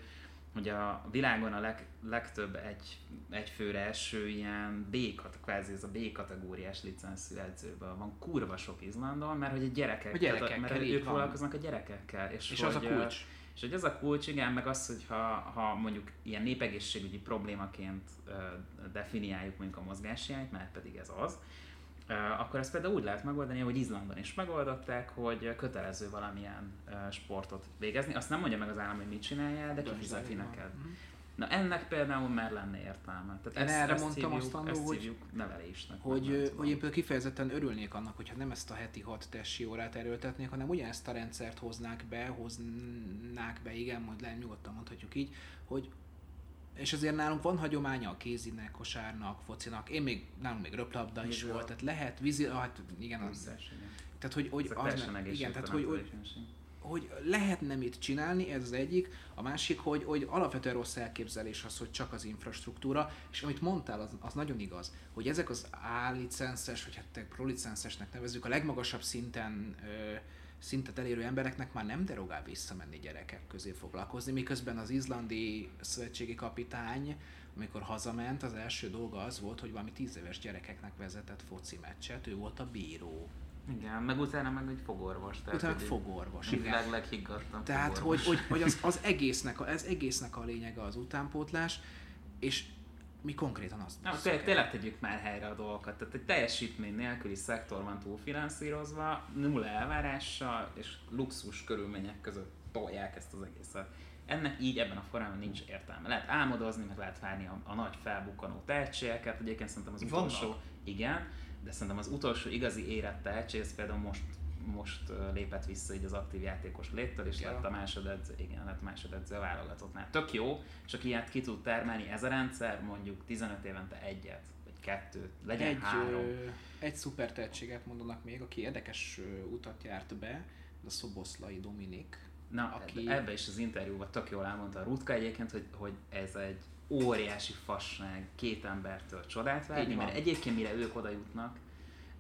D: hogy a világon a leg, legtöbb egy, egyfőre eső ilyen B, kvázi ez a B kategóriás licenszű edzőből van kurva sok Izlandon, mert hogy a gyerekek,
B: A gyerekekkel,
D: tehát, mert ők
B: van.
D: foglalkoznak a gyerekekkel. És,
B: És
D: hogy,
B: az a kulcs.
D: És hogy ez a kulcs, igen, meg az, hogy ha, ha mondjuk ilyen népegészségügyi problémaként definiáljuk mondjuk a mozgáshiányt, mert pedig ez az, akkor ezt például úgy lehet megoldani, hogy Izlandon is megoldották, hogy kötelező valamilyen sportot végezni. Azt nem mondja meg az állam, hogy mit csináljál, de kifizeti neked.
B: Mhm.
D: Na ennek például már lenne értelme. Tehát
B: Én
D: ezt,
B: erre
D: ezt
B: mondtam
D: hívjuk,
B: azt annól,
D: ezt
B: hogy-
D: nevelésnek.
B: Hogy, hogy én például kifejezetten örülnék annak, hogyha nem ezt a heti hat testi órát erőltetnék, hanem ugyanezt a rendszert hoznák be, hoznák be, igen, majd le, nyugodtan mondhatjuk így, hogy és azért nálunk van hagyománya a kézinek, kosárnak, focinak, én még, nálunk még röplabda is volt, tehát lehet vízi, ah, hát igen, az, tehát hogy, hogy az, igen, tehát hogy, hogy. Hogy lehetne mit csinálni, ez az egyik, a másik, hogy, hogy alapvetően rossz elképzelés az, hogy csak az infrastruktúra, és amit mondtál, az, az nagyon igaz, hogy ezek az A-licenszes, vagy hát pro-licenszesnek nevezzük, a legmagasabb szinten ö, szintet elérő embereknek már nem derogál visszamenni gyerekek közé foglalkozni, miközben az izlandi szövetségi kapitány, amikor hazament, az első dolga az volt, hogy valami tíz éves gyerekeknek vezetett foci meccset, ő volt a bíró.
D: Igen, meg utána meg egy fogorvos. Tehát
B: Utána
D: hogy egy-
B: fogorvos, igen.
D: leg, leghiggadtabb
B: Tehát, hogy,
D: fogorvos.
B: hogy, hogy az, az, egésznek, a, ez egésznek a lényege az utánpótlás, és mi konkrétan azt
D: Nem, tényleg, tényleg tegyük már helyre a dolgokat. Tehát egy teljesítmény nélküli szektor van túlfinanszírozva, nulla elvárással és luxus körülmények között tolják ezt az egészet. Ennek így ebben a formában nincs értelme. Lehet álmodozni, meg lehet várni a, a nagy felbukkanó tehetségeket. Egyébként szerintem az
E: Vannak.
D: utolsó, igen, de szerintem az utolsó igazi érett tehetség, ez például most most lépett vissza így az aktív játékos léttől, és
B: Ja.
D: lett a másodedző, igen, lett másodedző a válogatottnál. Tök jó, csak ilyet ki tud termelni ez a rendszer, mondjuk 15 évente egyet, vagy kettőt, legyen
B: egy,
D: három.
B: ö, egy szuper tehetséget mondanak még, aki érdekes utat járt be, a Szoboszlai Dominik.
D: Na,
B: aki-
D: aki... ebbe is az interjúban tök jól elmondta a Rutka egyébként, hogy, hogy ez egy óriási fasság két embertől csodát várni, mert egyébként mire ők oda jutnak,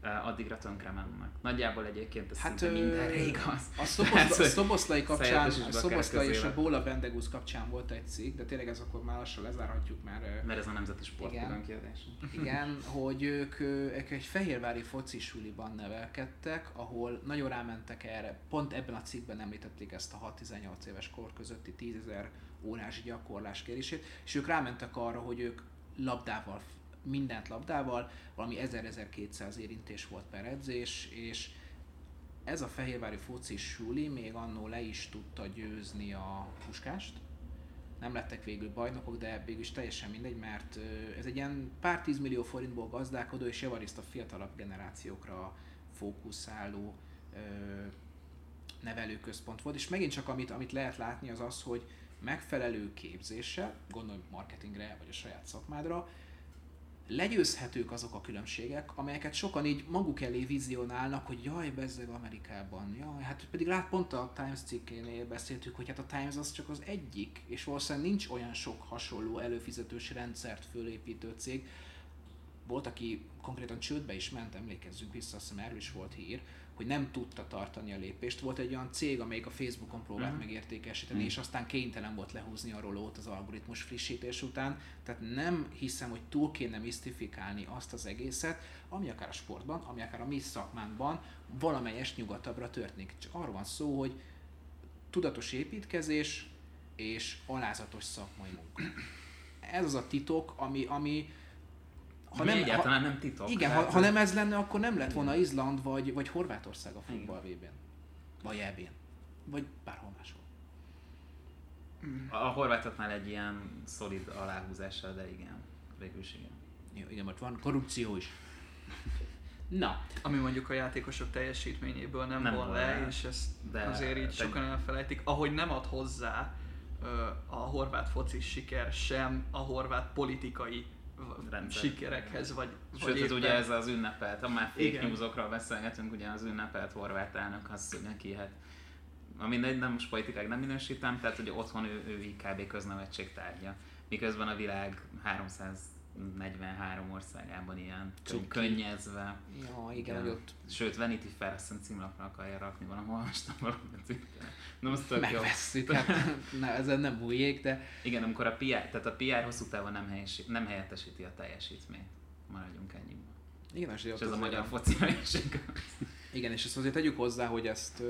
D: eh, addigra tönkre mennek. Nagyjából egyébként ez
B: Hát
D: hát, szinte mindenre igaz.
B: A [LAUGHS]
D: Tehát,
B: Szoboszlai,
D: hogy
B: a Szoboszlai kapcsán, a Szoboszlai és a. Bóla Bendegusz kapcsán volt egy cikk, de tényleg ez akkor már lassan lezárhatjuk, mert ö,
D: Mert ez a nemzeti sport
B: Igen.
D: kiadása. [LAUGHS]
B: igen, hogy ők, ők egy fehérvári foci suliban nevelkedtek, ahol nagyon rámentek erre, pont ebben a cikkben említették ezt a 6-18 éves kor közötti 10 ezer órás gyakorlás kérését, és ők rámentek arra, hogy ők labdával, mindent labdával, valami 1000-1200 érintés volt per edzés, és ez a fehérvári foci suli még annó le is tudta győzni a puskást. Nem lettek végül bajnokok, de végül is teljesen mindegy, mert ez egy ilyen pár tízmillió forintból gazdálkodó és javarészt a fiatalabb generációkra fókuszáló nevelőközpont volt. És megint csak amit, amit lehet látni az az, hogy megfelelő képzéssel, gondolj marketingre vagy a saját szakmádra, legyőzhetők azok a különbségek, amelyeket sokan így maguk elé vizionálnak, hogy jaj, bezzeg Amerikában, jaj, hát pedig lát pont a Times cikkénél beszéltük, hogy hát a Times az csak az egyik, és valószínűleg nincs olyan sok hasonló előfizetős rendszert fölépítő cég. Volt, aki konkrétan csődbe is ment, emlékezzünk vissza, azt hiszem erről is volt hír, hogy nem tudta tartani a lépést. Volt egy olyan cég, amelyik a Facebookon próbált
D: Mhm.
B: megértékesíteni, és aztán kénytelen volt lehúzni a rolót az algoritmus frissítés után. Tehát nem hiszem, hogy túl kéne misztifikálni azt az egészet, ami akár a sportban, ami akár a mi szakmánkban valamelyest nyugatabbra történik. Csak arról van szó, hogy tudatos építkezés és alázatos szakmai munka. Ez az a titok, ami, ami
D: Ha nem, egyáltalán nem titok.
B: igen, ha, ha nem ez lenne, akkor nem lett volna Izland vagy, vagy Horvátország a futball vb Vagy eb Vagy bárhol máshol.
D: A horvátoknál egy ilyen szolid aláhúzással, de igen, végül is igen.
B: Jó, igen, mert van korrupció is. [LAUGHS] Na,
E: Ami mondjuk a játékosok teljesítményéből nem,
D: Nem
E: von le,
D: le,
E: és ezt
D: de
E: de azért így
D: te-
E: sokan elfelejtik. Ahogy nem ad hozzá a horvát foci siker sem a horvát politikai
D: Rendszer.
E: sikerekhez, vagy, vagy
D: Sőt, ez
E: éppen-
D: ugye ez az ünnepelt, ha már fake newsokról beszélgetünk, ugye az ünnepelt horvát elnök az hogy neki hát a mindegy, nem most politikai nem minősítem, tehát hogy otthon ő, ő így kb. köznevetség tárgya. Miközben a világ 343 országában ilyen
B: Cuki.
D: könny- könnyezve.
B: ja, igen, hogy ott
D: Sőt, Vanity Fair azt hiszem címlapra akarja rakni valahol, nem valamit. Na most tök
B: megvesszük, hát [LAUGHS] ne, ezen nem múljék, de
D: Igen, amikor a PR, tehát a PR hosszú távon nem, helyesi, nem helyettesíti a teljesítményt. Maradjunk ennyiben.
B: igen, és,
D: És ez a magyar focira is igaz.
B: Igen, és ezt azért tegyük hozzá, hogy ezt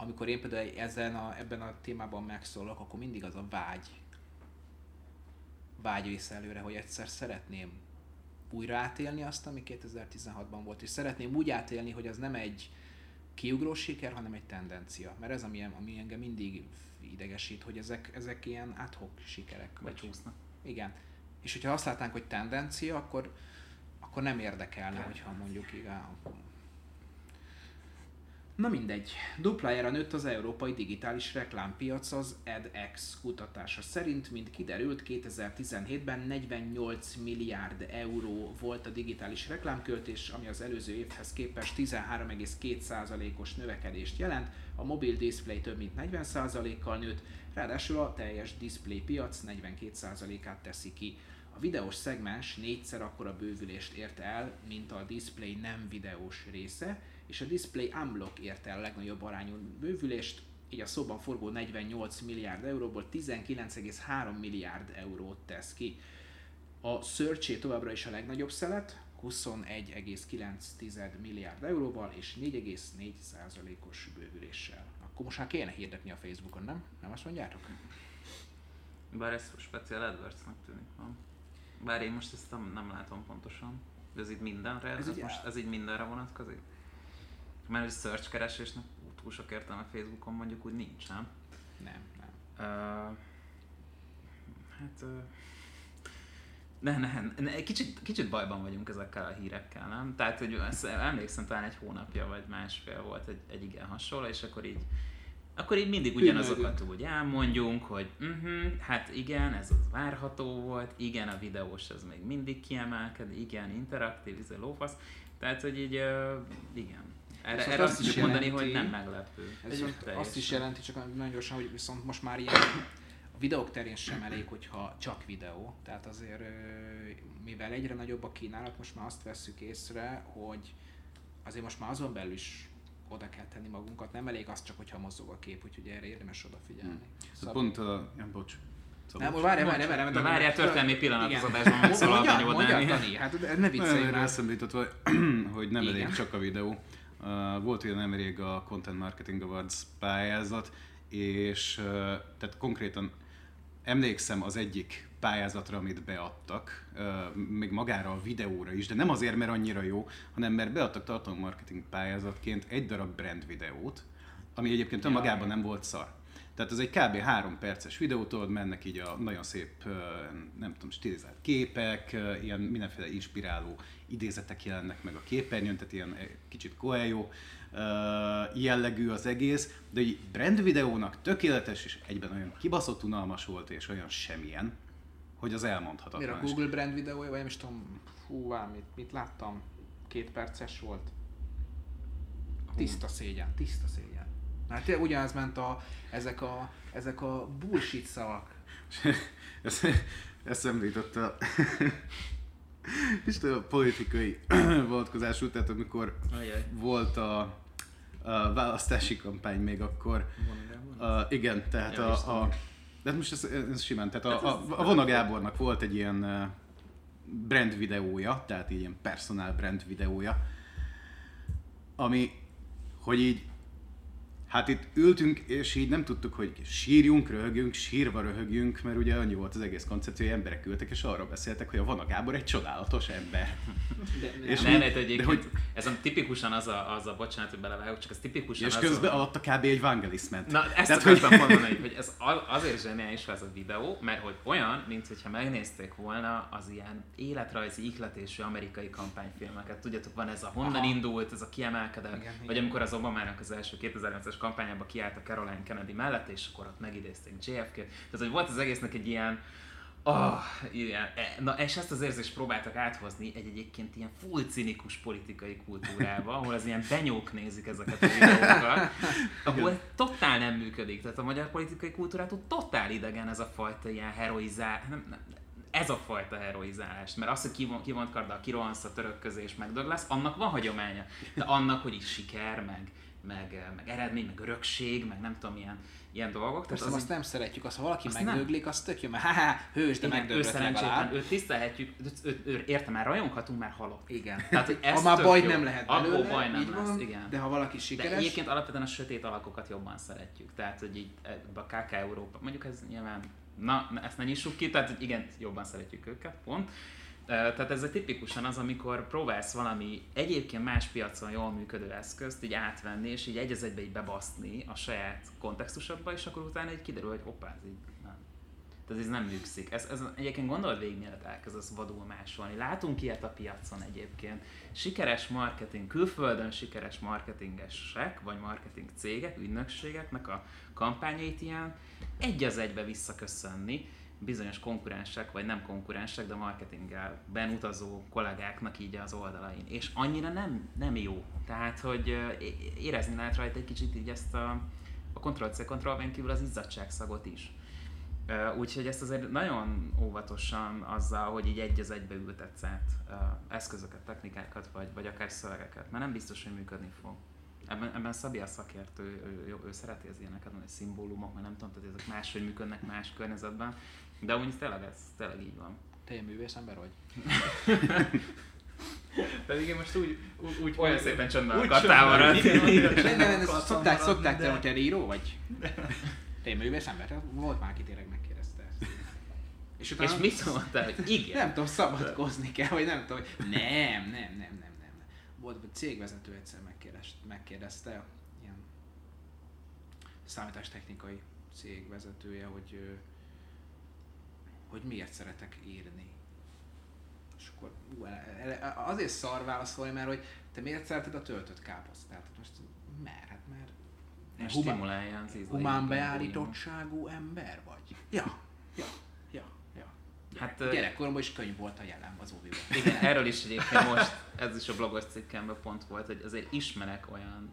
B: amikor én például ezen a, ebben a témában megszólok, akkor mindig az a vágy, vágy visz előre, hogy egyszer szeretném újra átélni azt, ami 2016-ban volt, és szeretném úgy átélni, hogy az nem egy kiugró siker, hanem egy tendencia. Mert ez ami, ami engem mindig idegesít, hogy ezek, ezek ilyen adhok sikerek.
D: Becsúsznak.
B: igen. És hogyha azt látnánk, hogy tendencia, akkor, akkor nem érdekelne, hogyha mondjuk igen. Na mindegy, duplájára nőtt az európai digitális reklámpiac az EdX kutatása szerint, mint kiderült 2017-ben 48 milliárd euró volt a digitális reklámköltés, ami az előző évhez képest 13,2%-os növekedést jelent, a mobil display több mint 40%-kal nőtt, ráadásul a teljes display piac 42%-át teszi ki. A videós szegmens négyszer akkora bővülést ért el, mint a display nem videós része, és a display unblock érte el a legnagyobb arányú bővülést, így a szóban forgó 48 milliárd euróból 19,3 milliárd eurót tesz ki. A search továbbra is a legnagyobb szelet, 21,9 milliárd euróval és 4,4%-os bővüléssel. Akkor most már kéne hirdetni a Facebookon, nem? Nem azt mondjátok?
D: Bár ez speciál AdWords-nak tűnik, van. Bár én most ezt nem, nem látom pontosan. De ez így mindenre,
B: Ez
D: ez,
B: így
D: most, ez így mindenre vonatkozik? Mert hogy search keresésnek túl sok értelme Facebookon mondjuk úgy nincs, nem?
B: Nem, nem.
D: Uh, hát... Uh, ne, ne, ne, kicsit, kicsit bajban vagyunk ezekkel a hírekkel, nem? Tehát, hogy ezt emlékszem, talán egy hónapja vagy másfél volt egy, egy igen hasonló, és akkor így akkor így mindig ugyanazokat úgy elmondjunk, hogy uh-huh, hát igen, ez az várható volt, igen, a videós az még mindig kiemelked, igen, interaktív, ez a lófasz. Tehát, hogy így, uh, igen. Erre, erre
B: azt
D: azt
B: is
D: tudjuk mondani,
B: jelenti-
D: hogy nem meglepő.
B: Ez azt is jelenti, csak nagyon gyorsan, hogy viszont most már ilyen videók terén sem elég, hogyha csak videó. Tehát azért, mivel egyre nagyobb a kínálat, most már azt vesszük észre, hogy azért most már azon belül is oda kell tenni magunkat, nem elég az csak, hogyha mozog a kép, úgyhogy erre érdemes odafigyelni.
C: Hmm.
B: Szóval-
C: Pont a... Ja, bocs. Szóval
B: nem, várj, várj, várj,
D: De várjál, történelmi pillanat az adásban, megszólal
B: mondja,
D: Dani
B: mondja,
D: Dani.
B: Dani, hát ne viccelj már.
C: eszembe jutott, hogy- nem elég csak a videó. Uh, volt ugye nemrég a Content Marketing Awards pályázat, és uh, tehát konkrétan emlékszem az egyik pályázatra, amit beadtak, uh, még magára a videóra is, de nem azért, mert annyira jó, hanem mert beadtak tartalommarketing pályázatként egy darab brand videót, ami egyébként önmagában nem volt szar. Tehát ez egy kb. három perces videó, tudod, mennek így a nagyon szép, nem tudom, stilizált képek, ilyen mindenféle inspiráló idézetek jelennek meg a képernyőn, tehát ilyen egy kicsit ö, jellegű az egész, de egy brand videónak tökéletes és egyben olyan kibaszott unalmas volt és olyan semmilyen, hogy az elmondhatatlan.
B: Mire a Google brand videója, vagy nem is tudom, hú, mit, mit láttam? Két perces volt. Tiszta szégyen, tiszta szégyen. Mert tényleg ugyanaz ment a, ezek a, ezek a bullshit szavak. [LAUGHS]
C: Ez, eszembe jutott a, [LAUGHS] Isten, a politikai [CLEARS THROAT] vonatkozású, tehát amikor
D: Ajaj.
C: volt a, a választási kampány még akkor, a, igen, tehát
D: Ja,
C: a, a de most ez, ez simán, tehát a, a, a Vona Gábornak volt egy ilyen brand videója, tehát ilyen personal brand videója, ami, hogy így, hát itt ültünk, és így nem tudtuk, hogy sírjunk, röhögjünk, sírva röhögjünk, mert ugye annyi volt az egész koncepció, hogy emberek ültek, és arról beszéltek, hogy a Vona Gábor egy csodálatos ember. És
D: Nem, lehet, hogy
C: de
D: egyébként
C: hogy-
D: ez a tipikusan az a, az a bocsánat, hogy belevágok, csak ez tipikusan
C: És
D: az
C: közben
D: a...
C: alatta kb. egy Vangelis ment.
D: Na, ezt
C: Tehát,
D: akartam mondani, hogy [LAUGHS] ez azért zseniális ez a videó, mert hogy olyan, mint hogyha megnézték volna az ilyen életrajzi ihletésű amerikai kampányfilmeket. Tudjátok, van ez a honnan
B: Aha.
D: indult, ez a kiemelkedett,
B: Igen,
D: vagy
B: igen.
D: amikor az Obamának az első 2009-es kampányában kiállt a Caroline Kennedy mellett, és akkor ott megidézték JFK-t. Tehát, hogy volt az egésznek egy ilyen Oh, ilyen, e, na és ezt az érzést próbáltak áthozni egy egyébként ilyen full cinikus politikai kultúrába, ahol az ilyen benyók nézik ezeket a videókat, ahol totál nem működik. Tehát a magyar politikai kultúrától totál idegen ez a fajta ilyen heroizál, nem, nem, ez a fajta heroizálás, mert az, hogy kivon, kivont karddal kirohansz a török közé és megdög lesz, annak van hagyománya. De annak, hogy is siker, meg, meg, meg eredmény, meg örökség, meg nem tudom, ilyen, ilyen dolgok.
B: Persze,
D: az
B: azt nem szeretjük, azt ha valaki
D: Azt nem.
B: megdöglik, az tök jó, mert ha hős, de megdöglött legalább.
D: őt tisztelhetjük, őt, őt, értem, már rajonghatunk, már halott.
B: Igen.
D: Tehát, hogy ez
B: ha már baj nem lehet
D: Akkor
B: belőle,
D: baj nem
B: így
D: lesz,
B: van,
D: igen.
B: de ha valaki
D: De
B: sikeres,
D: egyébként alapvetően a sötét alakokat jobban szeretjük. Tehát, hogy így a KK Európa, mondjuk ez nyilván, na, ezt ne nyissuk ki, tehát igen, jobban szeretjük őket, pont. Tehát ez a tipikusan az, amikor próbálsz valami egyébként más piacon jól működő eszközt így átvenni, és így egy az egybe így bebaszni a saját kontextusodba, és akkor utána így kiderül, hogy hoppá, ez így nem. Tehát ez nem működik. Ez, ez egyébként gondold végig, mielőtt elkezdesz vadul másolni. Látunk ilyet a piacon egyébként. Sikeres marketing, külföldön sikeres marketingesek, vagy marketing cégek, ügynökségeknek a kampányait ilyen egy az egybe visszaköszönni bizonyos konkurensek, vagy nem konkurensek, de marketinggel benutazó kollégáknak így az oldalain. És annyira nem, nem jó. Tehát, hogy érezni lehet rajta egy kicsit így ezt a, a Ctrl-C, Ctrl-V-n kívül az izzadságszagot is. Úgyhogy ezt azért nagyon óvatosan azzal, hogy így egy az egybe ültetsz át eszközöket, technikákat, vagy, vagy akár szövegeket, mert nem biztos, hogy működni fog. Ebben, ebben Szabi a szakértő, ő, ő, ő szereti az ilyeneket, hogy szimbólumok, mert nem tudom, tehát ezek máshogy működnek más környezetben, de úgy tényleg ez tényleg így van.
B: te ilyen művész ember vagy? [LAUGHS]
E: Pedig én most úgy, úgy,
D: Olyan szépen csöndben akartál maradni.
B: Nem, szokták, szokták, te, hogy te író vagy? [LAUGHS] Te ilyen művész ember? Volt már, aki tényleg megkérdezte ezt. És, utána,
D: És mit mondtál, hogy igen?
B: Nem tudom, szabadkozni kell, vagy nem tudom, hogy nem, nem, nem, nem, nem. nem. Volt egy cégvezető egyszer megkérdezte, megkérdezte ilyen számítástechnikai cégvezetője, hogy, ö, hogy miért szeretek írni. És akkor ú, azért szar válaszolni, mert hogy te miért szereted a töltött káposztát? Hát Most mert, hát mert humán-
D: stimulálja az ízleit.
B: humán beállítottságú ember vagy? Ja, ja, ja, ja.
D: Hát,
B: Gyerekkoromban is könyv volt a jelen az óviban.
D: Igen, erről is egyébként most, ez is a blogos cikkemben pont volt, hogy azért ismerek olyan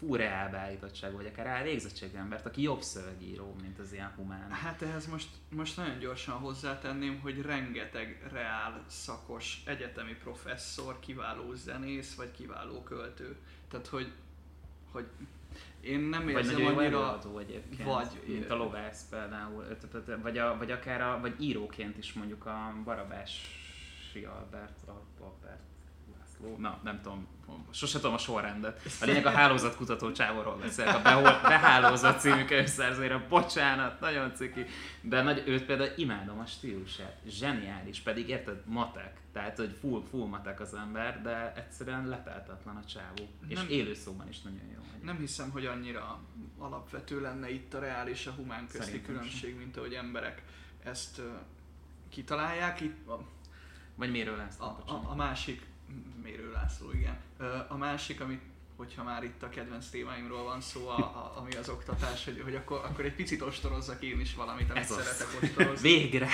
D: full reál beállítottságú, vagy akár reál végzettségű embert, aki jobb szövegíró, mint az ilyen humán.
E: Hát ehhez most, most nagyon gyorsan hozzátenném, hogy rengeteg reál szakos egyetemi professzor, kiváló zenész, vagy kiváló költő. Tehát, hogy, hogy én nem
D: Vagy
E: érzem
D: jó
E: annyira...
D: előadó egyébként,
E: vagy-
D: mint a lovász például, vagy, a, vagy akár a, vagy íróként is mondjuk a Barabási Albert, Al- Albert na nem tudom, sose tudom a sorrendet. A lényeg a hálózatkutató csávóról beszélek, a Behol- Behálózat című könyvszerzőre, bocsánat, nagyon ciki, de nagy, őt például imádom a stílusát, zseniális, pedig érted, matek, tehát hogy full, full matek az ember, de egyszerűen leteltetlen a csávó, és
E: Nem-
D: élőszóban is nagyon jó.
E: Nem hiszem, hogy annyira alapvető lenne itt a reál és a humán közti
D: Szerintem
E: különbség, mint ahogy emberek ezt ö, kitalálják. Itt a,
D: Vagy miről lesz?
E: a, a, a másik, Mérő László, igen. A másik, amit hogyha már itt a kedvenc témáimról van szó, a, a, ami az oktatás, hogy, hogy akkor, akkor egy picit ostorozzak én is valamit, amit
D: Ez az.
E: szeretek ostorozni.
D: Végre!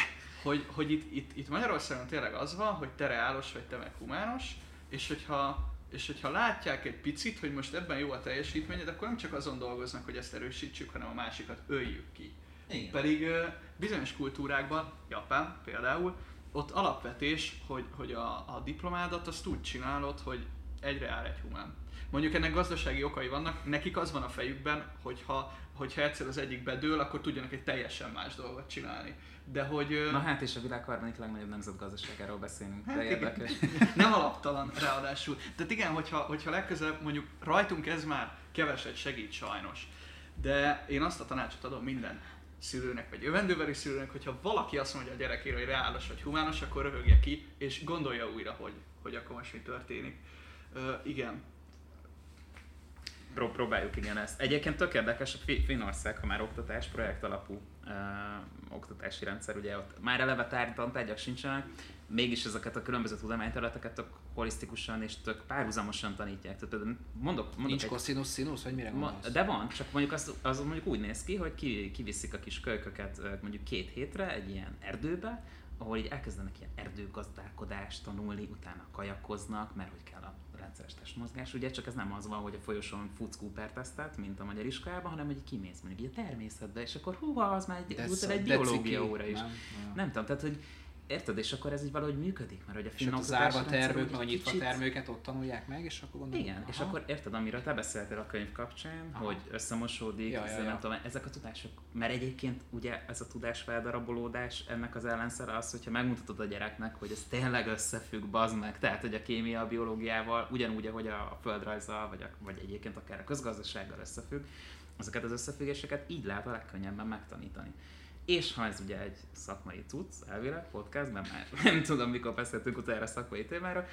E: hogy, hogy itt, itt, itt Magyarországon tényleg az van, hogy te reálos vagy te meg humános, és hogyha, és hogyha látják egy picit, hogy most ebben jó a teljesítményed, akkor nem csak azon dolgoznak, hogy ezt erősítsük, hanem a másikat öljük ki.
D: Igen.
E: Pedig bizonyos kultúrákban, Japán például, ott alapvetés, hogy, hogy a, a diplomádat azt úgy csinálod, hogy egyre áll egy humán. Mondjuk ennek gazdasági okai vannak, nekik az van a fejükben, hogyha, hogyha egyszer az egyik bedől, akkor tudjanak egy teljesen más dolgot csinálni. De hogy...
D: Na hát és a világ harmadik legnagyobb nemzetgazdaságáról beszélünk,
E: Hát
D: de érdekes. [LAUGHS]
E: nem alaptalan ráadásul. Tehát igen, hogyha, hogyha legközelebb mondjuk rajtunk ez már keveset segít sajnos. De én azt a tanácsot adom minden szülőnek, vagy jövendőbeli szülőnek, hogyha valaki azt mondja a gyerekére, hogy reálos vagy humános, akkor röhögje ki, és gondolja újra, hogy, hogy akkor most mi történik. Ö, igen,
D: Pró- próbáljuk igen ezt. Egyébként tök érdekes, a Fi- Finnország, ha már oktatás, projekt alapú uh, oktatási rendszer, ugye ott már eleve tár- tantárgyak sincsenek, mégis ezeket a különböző tudományterületeket tök holisztikusan és tök párhuzamosan tanítják. Tehát például mondok, mondok
B: Nincs
D: egy-
B: cosinus sinus, vagy mire gondolsz?
D: de van, csak mondjuk az, az mondjuk úgy néz ki, hogy ki, kiviszik a kis kölyköket mondjuk két hétre egy ilyen erdőbe, ahol így elkezdenek ilyen erdőgazdálkodást tanulni, utána kajakoznak, mert hogy kell a rendszeres testmozgás, ugye, csak ez nem az van, hogy a folyosón futsz Cooper tesztet, mint a magyar iskolában, hanem hogy kimész mondjuk így a természetbe, és akkor húha, az már egy,
B: De
D: egy biológia óra is.
B: nem? Ja.
D: Nem tudom, tehát hogy érted, és akkor ez így valahogy működik, mert hogy a
B: És
D: finn
B: ott a
D: oktatási
B: zárva termők, a nyitva
D: kicsit-
B: termőket ott tanulják meg, és akkor gondolom,
D: igen, és
B: aha.
D: akkor érted, amiről te beszéltél a könyv kapcsán,
B: Aha.
D: hogy összemosódik,
B: Ja,
D: ja,
B: ja,
D: nem tudom, ezek a tudások, mert egyébként ugye ez a tudás feldarabolódás, ennek az ellenszere az, hogyha megmutatod a gyereknek, hogy ez tényleg összefügg, bazd meg, tehát hogy a kémia a biológiával, ugyanúgy, ahogy a földrajzzal, vagy, a, vagy egyébként akár a közgazdasággal összefügg, ezeket az összefüggéseket így lehet a legkönnyebben megtanítani. És ha ez ugye egy szakmai cucc, elvileg podcastben már [LAUGHS] nem tudom, mikor beszéltünk utoljára szakmai témára,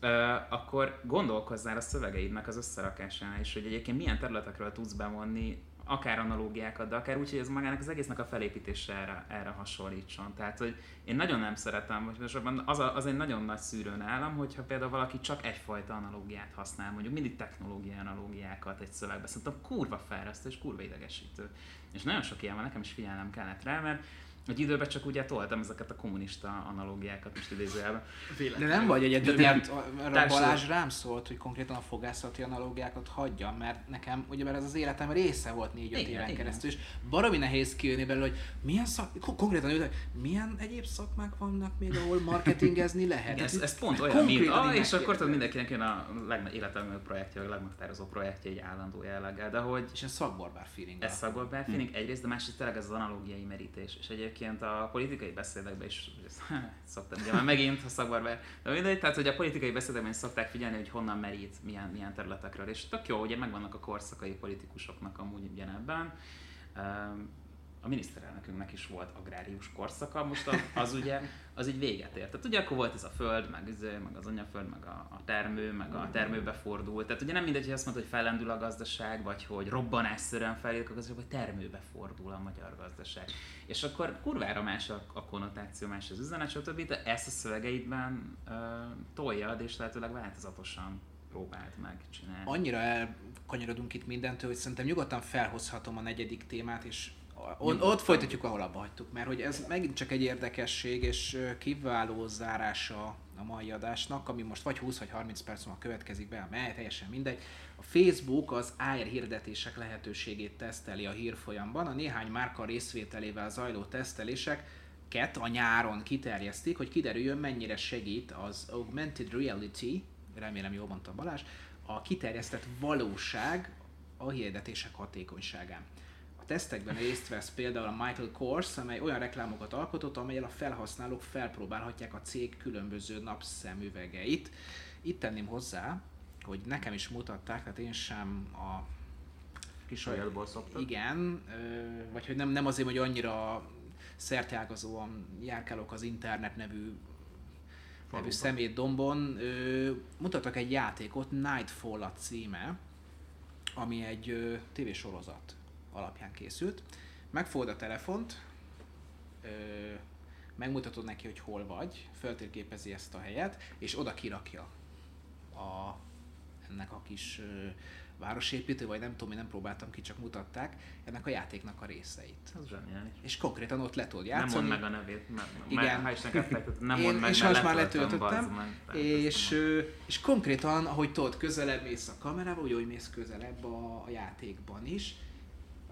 D: Ö, akkor gondolkozzál a szövegeidnek az összerakásánál is, hogy egyébként milyen területekről tudsz bevonni akár analógiákat, de akár úgy, hogy ez magának az egésznek a felépítése erre, erre hasonlítson. Tehát, hogy én nagyon nem szeretem, hogy most abban az, a, az egy nagyon nagy szűrő nálam, hogyha például valaki csak egyfajta analógiát használ, mondjuk mindig technológiai analógiákat egy szövegbe, szerintem kurva felresztő és kurva idegesítő. És nagyon sok ilyen van, nekem is figyelnem kellett rá, mert egy időben csak ugye toltam ezeket a kommunista analógiákat, most idézőjelben.
B: De nem vagy egyedül,
D: De nem.
B: mert a- a
D: Társadalom-
B: Balázs rám szólt, hogy konkrétan a fogászati analógiákat hagyjam, mert nekem, ugye mert ez az életem része volt négy-öt éven
D: igen.
B: keresztül, és baromi nehéz kijönni belőle, hogy milyen szak, kon- konkrétan ő, milyen egyéb szakmák vannak még, ahol marketingezni lehet.
D: Igen, ez, ez pont olyan, mint,
B: konkrétan
D: ah, és akkor tudod, mindenkinek jön a legnagyobb életemű projektje, vagy a legmeghatározó projektje egy állandó jelleggel, de hogy
B: És ez szakbarbár feeling.
D: ez szakból belfélig egyrészt, de másrészt tényleg ez az analógiai merítés. És egyébként a politikai beszédekben is [LAUGHS] szoktam, ugye már megint a szakbarbár, de mindegy, tehát hogy a politikai beszédekben is szokták figyelni, hogy honnan merít, milyen, milyen területekről. És tök jó, ugye megvannak a korszakai politikusoknak amúgy ugyanebben. A miniszterelnökünknek is volt agrárius korszaka, most az ugye, az így véget ért. Tehát ugye akkor volt ez a föld, meg, izé, meg az anyaföld, meg a, a termő, meg a termőbe fordult. Tehát ugye nem mindegy, hogy azt mondta, hogy fellendül a gazdaság, vagy hogy robbanásszerűen fejlődik a gazdaság, vagy termőbe fordul a magyar gazdaság. És akkor kurvára más a, a konnotáció, más az üzenet, stb. De ezt a szövegeidben uh, toljad, és lehetőleg változatosan próbáld meg csinálni.
B: Annyira elkanyarodunk itt mindentől, hogy szerintem nyugodtan felhozhatom a negyedik témát, és on, ott folytatjuk, ahol abba hagytuk, mert hogy ez megint csak egy érdekesség, és kiváló zárása a mai adásnak, ami most vagy 20 vagy 30 perc múlva következik be, mely teljesen mindegy. A Facebook az AR hirdetések lehetőségét teszteli a hírfolyamban. A néhány márka részvételével zajló teszteléseket a nyáron kiterjesztik, hogy kiderüljön mennyire segít az Augmented Reality, remélem jól mondtam Balázs, a kiterjesztett valóság a hirdetések hatékonyságán. Tesztekben részt vesz például a Michael Kors, amely olyan reklámokat alkotott, amelyel a felhasználók felpróbálhatják a cég különböző napszemüvegeit. Itt tenném hozzá, hogy nekem is mutatták, tehát én sem a kis
D: Sajátból szoptad?
B: Igen, vagy hogy nem, nem azért, hogy annyira szerteágazóan járkálok az internet nevű nevű
D: Faluban.
B: szemét dombon. Ö, mutattak egy játékot, Nightfall a címe, ami egy ö, tévésorozat alapján készült. Megfogod a telefont, ö, megmutatod neki, hogy hol vagy, feltérképezi ezt a helyet, és oda kirakja a, ennek a kis ö, városépítő, vagy nem tudom, én nem próbáltam ki, csak mutatták, ennek a játéknak a részeit.
D: Ez zseniális.
B: És konkrétan ott le tudod
D: Nem
B: játszani.
D: mondd meg a nevét, mert,
B: Igen.
D: ha is neked nem mondd meg,
B: és most már letöltöttem, és,
D: nem
B: és konkrétan, ahogy tudod, közelebb mész a kamerába, úgy, hogy mész közelebb a, a játékban is.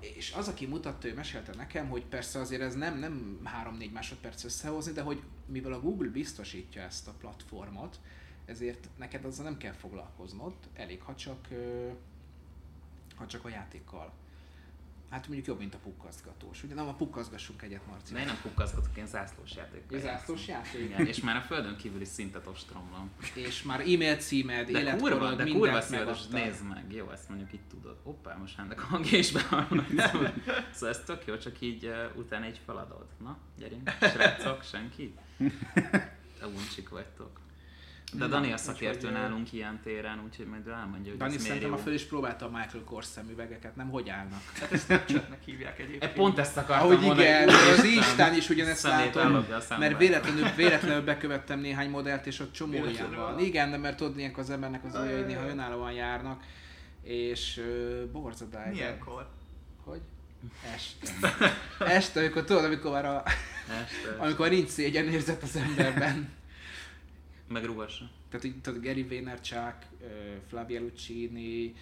B: És az, aki mutatta, ő mesélte nekem, hogy persze azért ez nem, nem 3-4 másodperc összehozni, de hogy mivel a Google biztosítja ezt a platformot, ezért neked azzal nem kell foglalkoznod, elég ha csak, ha csak a játékkal. Hát mondjuk jobb, mint a pukkaszgatós. Ugye nem, a pukkaszgassunk egyet, Marci.
D: De én nem pukkaszgatok, én zászlós játékkal
B: Ja, zászlós játék?
D: Igen, és már a földön kívüli szintet ostromlom.
B: És már e-mail címed,
D: De kurva,
B: életkorod,
D: de
B: mindent
D: kurva szíves, nézd meg, jó, ezt mondjuk itt tudod. Hoppá, most ennek a hangja is szóval ez tök jó, csak így uh, utána így feladod. Na, gyerünk, srácok, senki? Te uncsik vagytok. De Dani a szakértő nálunk ilyen téren, úgyhogy majd elmondja, hogy
B: Dani szerintem a föl is próbálta a Michael Kors szemüvegeket, nem hogy állnak.
E: Hát ezt Snapchatnek hívják egyébként.
D: E, pont ezt akartam
B: Ahogy
D: mondani,
B: igen, az Instán is ugyanezt látom, mert véletlenül, véletlenül bekövettem néhány modellt, és ott csomó ilyen van. Igen, de mert tudod, ilyenkor az embernek az olyan, hogy néha önállóan járnak, és uh, borzadály.
E: Milyenkor?
B: Hogy? Este. Este, amikor tudod, amikor már a,
D: Este.
B: amikor nincs szégyenérzet az emberben.
D: Meg ruhassa.
B: Tehát tudod, Gary Vaynerchuk, Flavia Lucchini,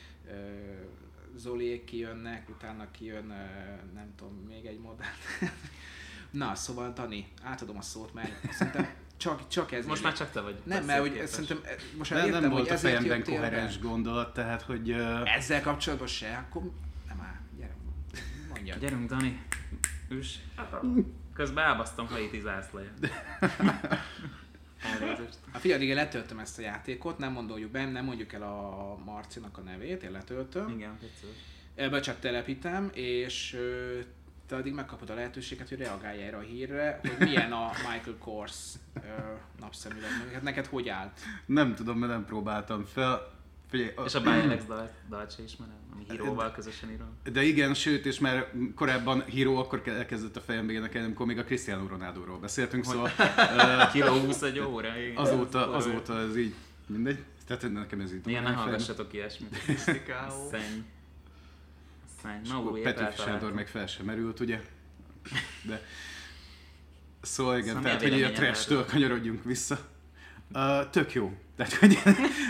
B: Zoliék kijönnek, utána kijön, nem tudom, még egy modell. [LAUGHS] Na, szóval Dani, átadom a szót, mert szerintem csak, csak ez.
D: Most már csak te vagy.
B: Nem, mert hogy szerintem most már
C: Nem,
B: értem,
C: nem
B: hogy
C: volt a
B: ezért
C: fejemben koherens gondolat, tehát hogy... Uh,
B: Ezzel kapcsolatban se, akkor nem áll, gyere, mondjad.
D: Gyerünk, Dani. Üss. Közben elbasztam Haiti zászlaját. [LAUGHS] Elnézést.
B: A figyelj, igen, letöltöm ezt a játékot, nem mondjuk be, nem mondjuk el a Marcinak a nevét, én letöltöm.
D: Igen, tetszett.
B: Ebbe csak telepítem, és te addig megkapod a lehetőséget, hogy reagálj erre a hírre, hogy milyen a Michael Kors napszemüveg. Hát neked hogy állt?
C: nem tudom, mert nem próbáltam fel. Figyelj,
D: És a Bialex dalt, dalt se ismerem, ami híróval közösen írom.
C: De igen, sőt, és már korábban híró akkor ke- elkezdett a fejembe énekelni, amikor még a Cristiano Ronaldo-ról beszéltünk, szóval
D: Kiló 20 egy óra, igen.
C: azóta,
D: Ez
C: azóta ez így mindegy. Tehát nekem ez így
D: Igen, ne hallgassatok ilyesmit. Szenny. Szenny. Na, új
C: Petőfi Sándor meg fel sem merült, ugye? De... Szóval igen,
D: Szóval a
C: tehát hogy a trash-től kanyarodjunk vissza. Uh, tök jó. Tehát, hogy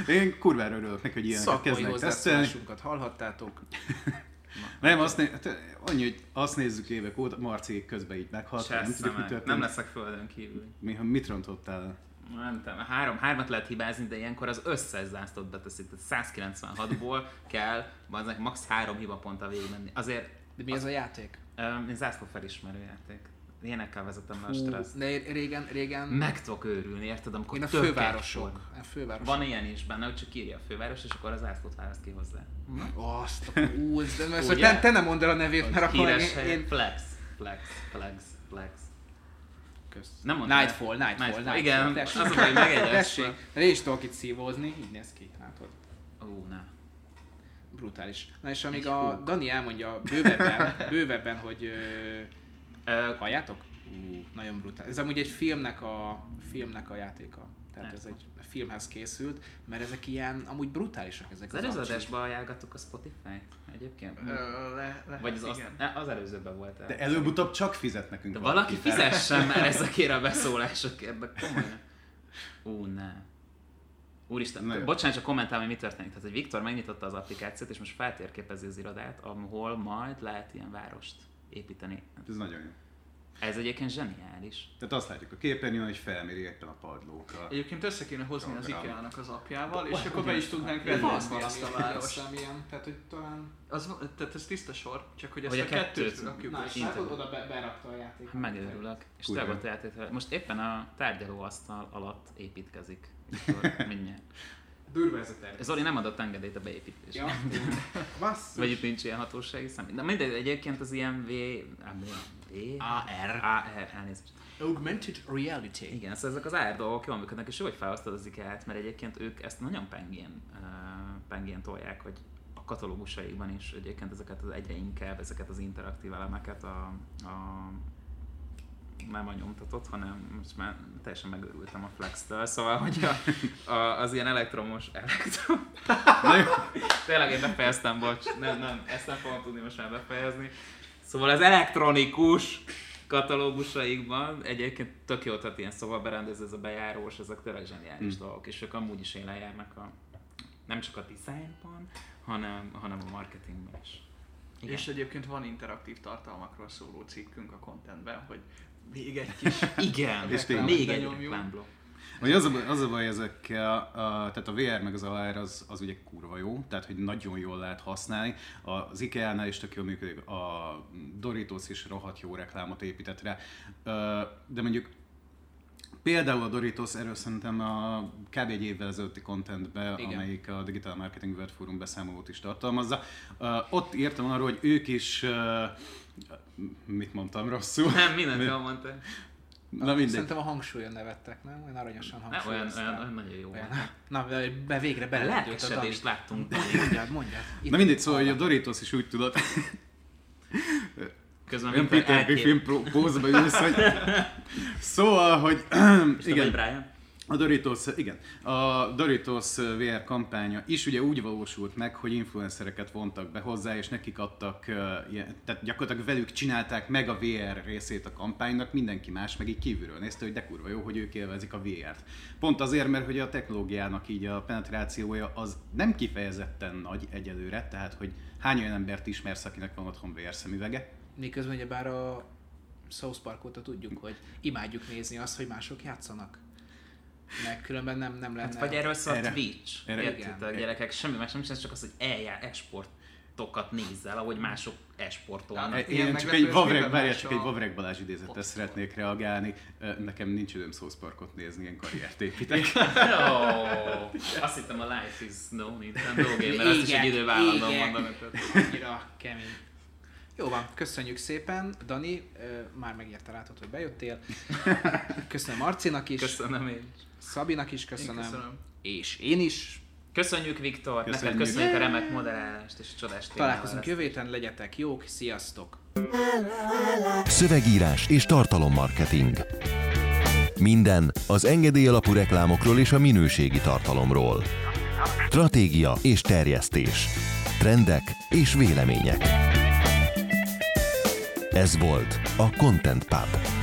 C: én kurvára örülök neki, hogy ilyeneket kezdnek tesztelni.
B: hallhattátok. [LAUGHS]
C: Nem, azt, né- hát, annyi, hogy azt nézzük évek óta, Marci közben így meghalt, nem tudjuk, mi történt.
D: Nem leszek földön kívül.
C: Mi, mit rontottál?
D: Nem tudom, három, hármat lehet hibázni, de ilyenkor az összes zászlót beteszik. Tehát 196-ból kell, aznak max. három hiba ponttal végigmenni. Azért
B: De mi ez a játék?
D: um, én zászló felismerő játék. Ilyenekkel vezetem le a stresszt.
B: de régen, régen
D: Meg tudok őrülni, érted? Amikor
B: én a fővárosok. A fővárosok.
D: Van ilyen is benne, hogy csak írja a főváros, és akkor az zászlót választ ki hozzá.
B: Azt a húz, de ezt
D: Ugye?
B: te, te nem mondd el a nevét, mert akkor én, én...
D: flex, flex, flex, flex.
B: Kösz.
D: Nem mondtam.
B: Nightfall, Nightfall, Nightfall.
D: Igen, az a baj, megegyeztem.
B: Én is tudok itt szívózni, így néz ki, látod.
D: Ó, ne.
B: Brutális. Na és amíg a. Dani elmondja bővebben, [LAUGHS] bővebben hogy Ö, halljátok? Ú, nagyon brutál. Ez amúgy egy filmnek a, filmnek a játéka. Tehát ez egy filmhez készült, mert ezek ilyen, amúgy brutálisak ezek
D: Az előző
B: akciók.
D: adásban ajánlgattuk a Spotify-t egyébként?
E: Ö, le, lehet,
D: Vagy az, az,
E: igen.
D: az előzőben volt el.
C: De előbb-utóbb csak fizet nekünk
D: De valaki
C: fel.
D: fizessen már [LAUGHS] ezekért a beszólásokért, de komolyan. Ú, ne. Úristen,
C: Na jó.
D: bocsánat, csak kommentálom, hogy mi történik. Tehát, hogy Viktor megnyitotta az applikációt, és most feltérképezi az irodát, ahol majd lehet ilyen várost építeni.
C: Ez nagyon jó.
D: Ez egyébként zseniális.
C: Tehát azt látjuk a képernyőn, hogy felméri éppen a padlókat.
E: Egyébként össze kéne hozni az. IKEA-nak az apjával, és akkor be is tudnánk
B: valami,
E: ezt a várost.
B: azt hiszem ilyen, tehát hogy talán...
E: Az, tehát ez tiszta sor, csak hogy ezt
D: Hogy
E: a,
D: a
E: kettőt, rakjuk
B: és látod, oda be, berakta a játékot.
D: Megörülök. És
C: Kurva.
D: tényleg ott játék. Most éppen a tárgyalóasztal alatt építkezik. [LAUGHS] Mindjárt.
B: Durva ez a terv.
D: Zoli nem adott engedélyt a beépítésre.
B: Ja, [LAUGHS] basszus.
D: Vagy itt nincs ilyen hatósági személy. De mindegy, egyébként az ilyen V... V...
B: AR.
D: AR, elnézést.
B: Augmented Reality.
D: Igen, szóval ezek az AR dolgok jól működnek, és jó, hogy felosztod az IKEA-t, mert egyébként ők ezt nagyon pengén, uh, pengén tolják, hogy a katalógusaikban is egyébként ezeket az egyre inkább, ezeket az interaktív elemeket a, a nem a nyomtatott, hanem most már teljesen megőrültem a Flex-től, szóval, hogy a, a, az ilyen elektromos elektrom... [LAUGHS] Tényleg én befejeztem, bocs, nem, nem, ezt nem fogom tudni most már befejezni. Szóval az elektronikus katalógusaikban egyébként tök jó, tehát ilyen szóval berendező ez a bejárós, ezek tényleg zseniális
C: Hmm.
D: dolgok, és ők amúgy is élen járnak a, nem csak a designban, hanem, hanem a marketingben is. Igen.
E: És egyébként van interaktív tartalmakról szóló cikkünk a contentben, hogy még egy kis [LAUGHS]
D: Igen,
C: És tényleg.
D: még egy reklámblokk.
C: Vagy az a, baj- az a baj ezekkel, a, tehát a VR meg az AR az, az ugye kurva jó, tehát hogy nagyon jól lehet használni. Az IKEA-nál is tök jól működik, a Doritos is rohadt jó reklámot épített rá. De mondjuk Például a Doritos, erről szerintem a kb. egy évvel ezelőtti contentbe,
B: Igen.
C: amelyik a Digital Marketing World Forum beszámolót is tartalmazza. Uh, ott írtam arról, hogy ők is, uh, mit mondtam rosszul?
D: Nem, mindent
C: Mi-
D: jól mondtad.
C: Na mindegy.
B: Szerintem a hangsúlyon nevettek, nem? Olyan aranyosan
D: Nem, olyan, olyan, olyan nagyon jó
B: Olyan-. Na, be, be végre Dani.
D: Lelkesedést láttunk.
B: Mondjad, mondjad. Itt
C: Na mindegy, szóval hogy a Doritos is úgy tudott, [LAUGHS]
D: Közben
C: olyan Peter Griffin pózba ülsz, hogy... [LAUGHS] Szóval, hogy... [CLEARS THROAT] Igen,
D: Brian?
C: a Doritos, igen, a Doritos VR kampánya is ugye úgy valósult meg, hogy influencereket vontak be hozzá, és nekik adtak, tehát gyakorlatilag velük csinálták meg a VR részét a kampánynak, mindenki más meg így kívülről nézte, hogy de kurva jó, hogy ők élvezik a VR-t. Pont azért, mert hogy a technológiának így a penetrációja az nem kifejezetten nagy egyelőre, tehát hogy hány olyan embert ismersz, akinek van otthon VR szemüvege,
B: Miközben ugye bár a South Park óta tudjuk, hogy imádjuk nézni azt, hogy mások játszanak. Meg különben nem, nem lenne...
D: Hát vagy erről szól a
C: Erre-
D: Twitch.
C: erre-
D: Értitek,
B: igen.
D: gyerekek? Semmi más nem csak az, hogy eljár esportokat nézzel, ahogy mások esportolnak.
C: Én
E: Ilyen
C: csak egy Vavreg, várjál, csak
E: a
C: egy Vavreg Balázs idézettel szeretnék reagálni. Nekem nincs időm South Parkot nézni, ilyen karriert építek. [LAUGHS]
D: Oh, azt hittem a Life is no Nintendo game, mert azt is egy idővállalom
B: igen.
D: mondani.
B: Annyira kemény. Jó van, köszönjük szépen. Dani, már megérte látod, hogy bejöttél. [LAUGHS] Köszönöm Marcinak is,
D: Köszönöm én. is.
B: Szabinak is
E: Én
B: köszönöm.
E: köszönöm.
B: És én is.
D: Köszönjük Viktor, neked
C: Köszönjük.
D: köszönjük a remek moderálást és a csodás
B: Találkozunk jövő héten, legyetek jók, sziasztok!
A: Szövegírás és tartalommarketing. Minden az engedély alapú reklámokról és a minőségi tartalomról. Stratégia és terjesztés. Trendek és vélemények. Ez volt a Content Pub.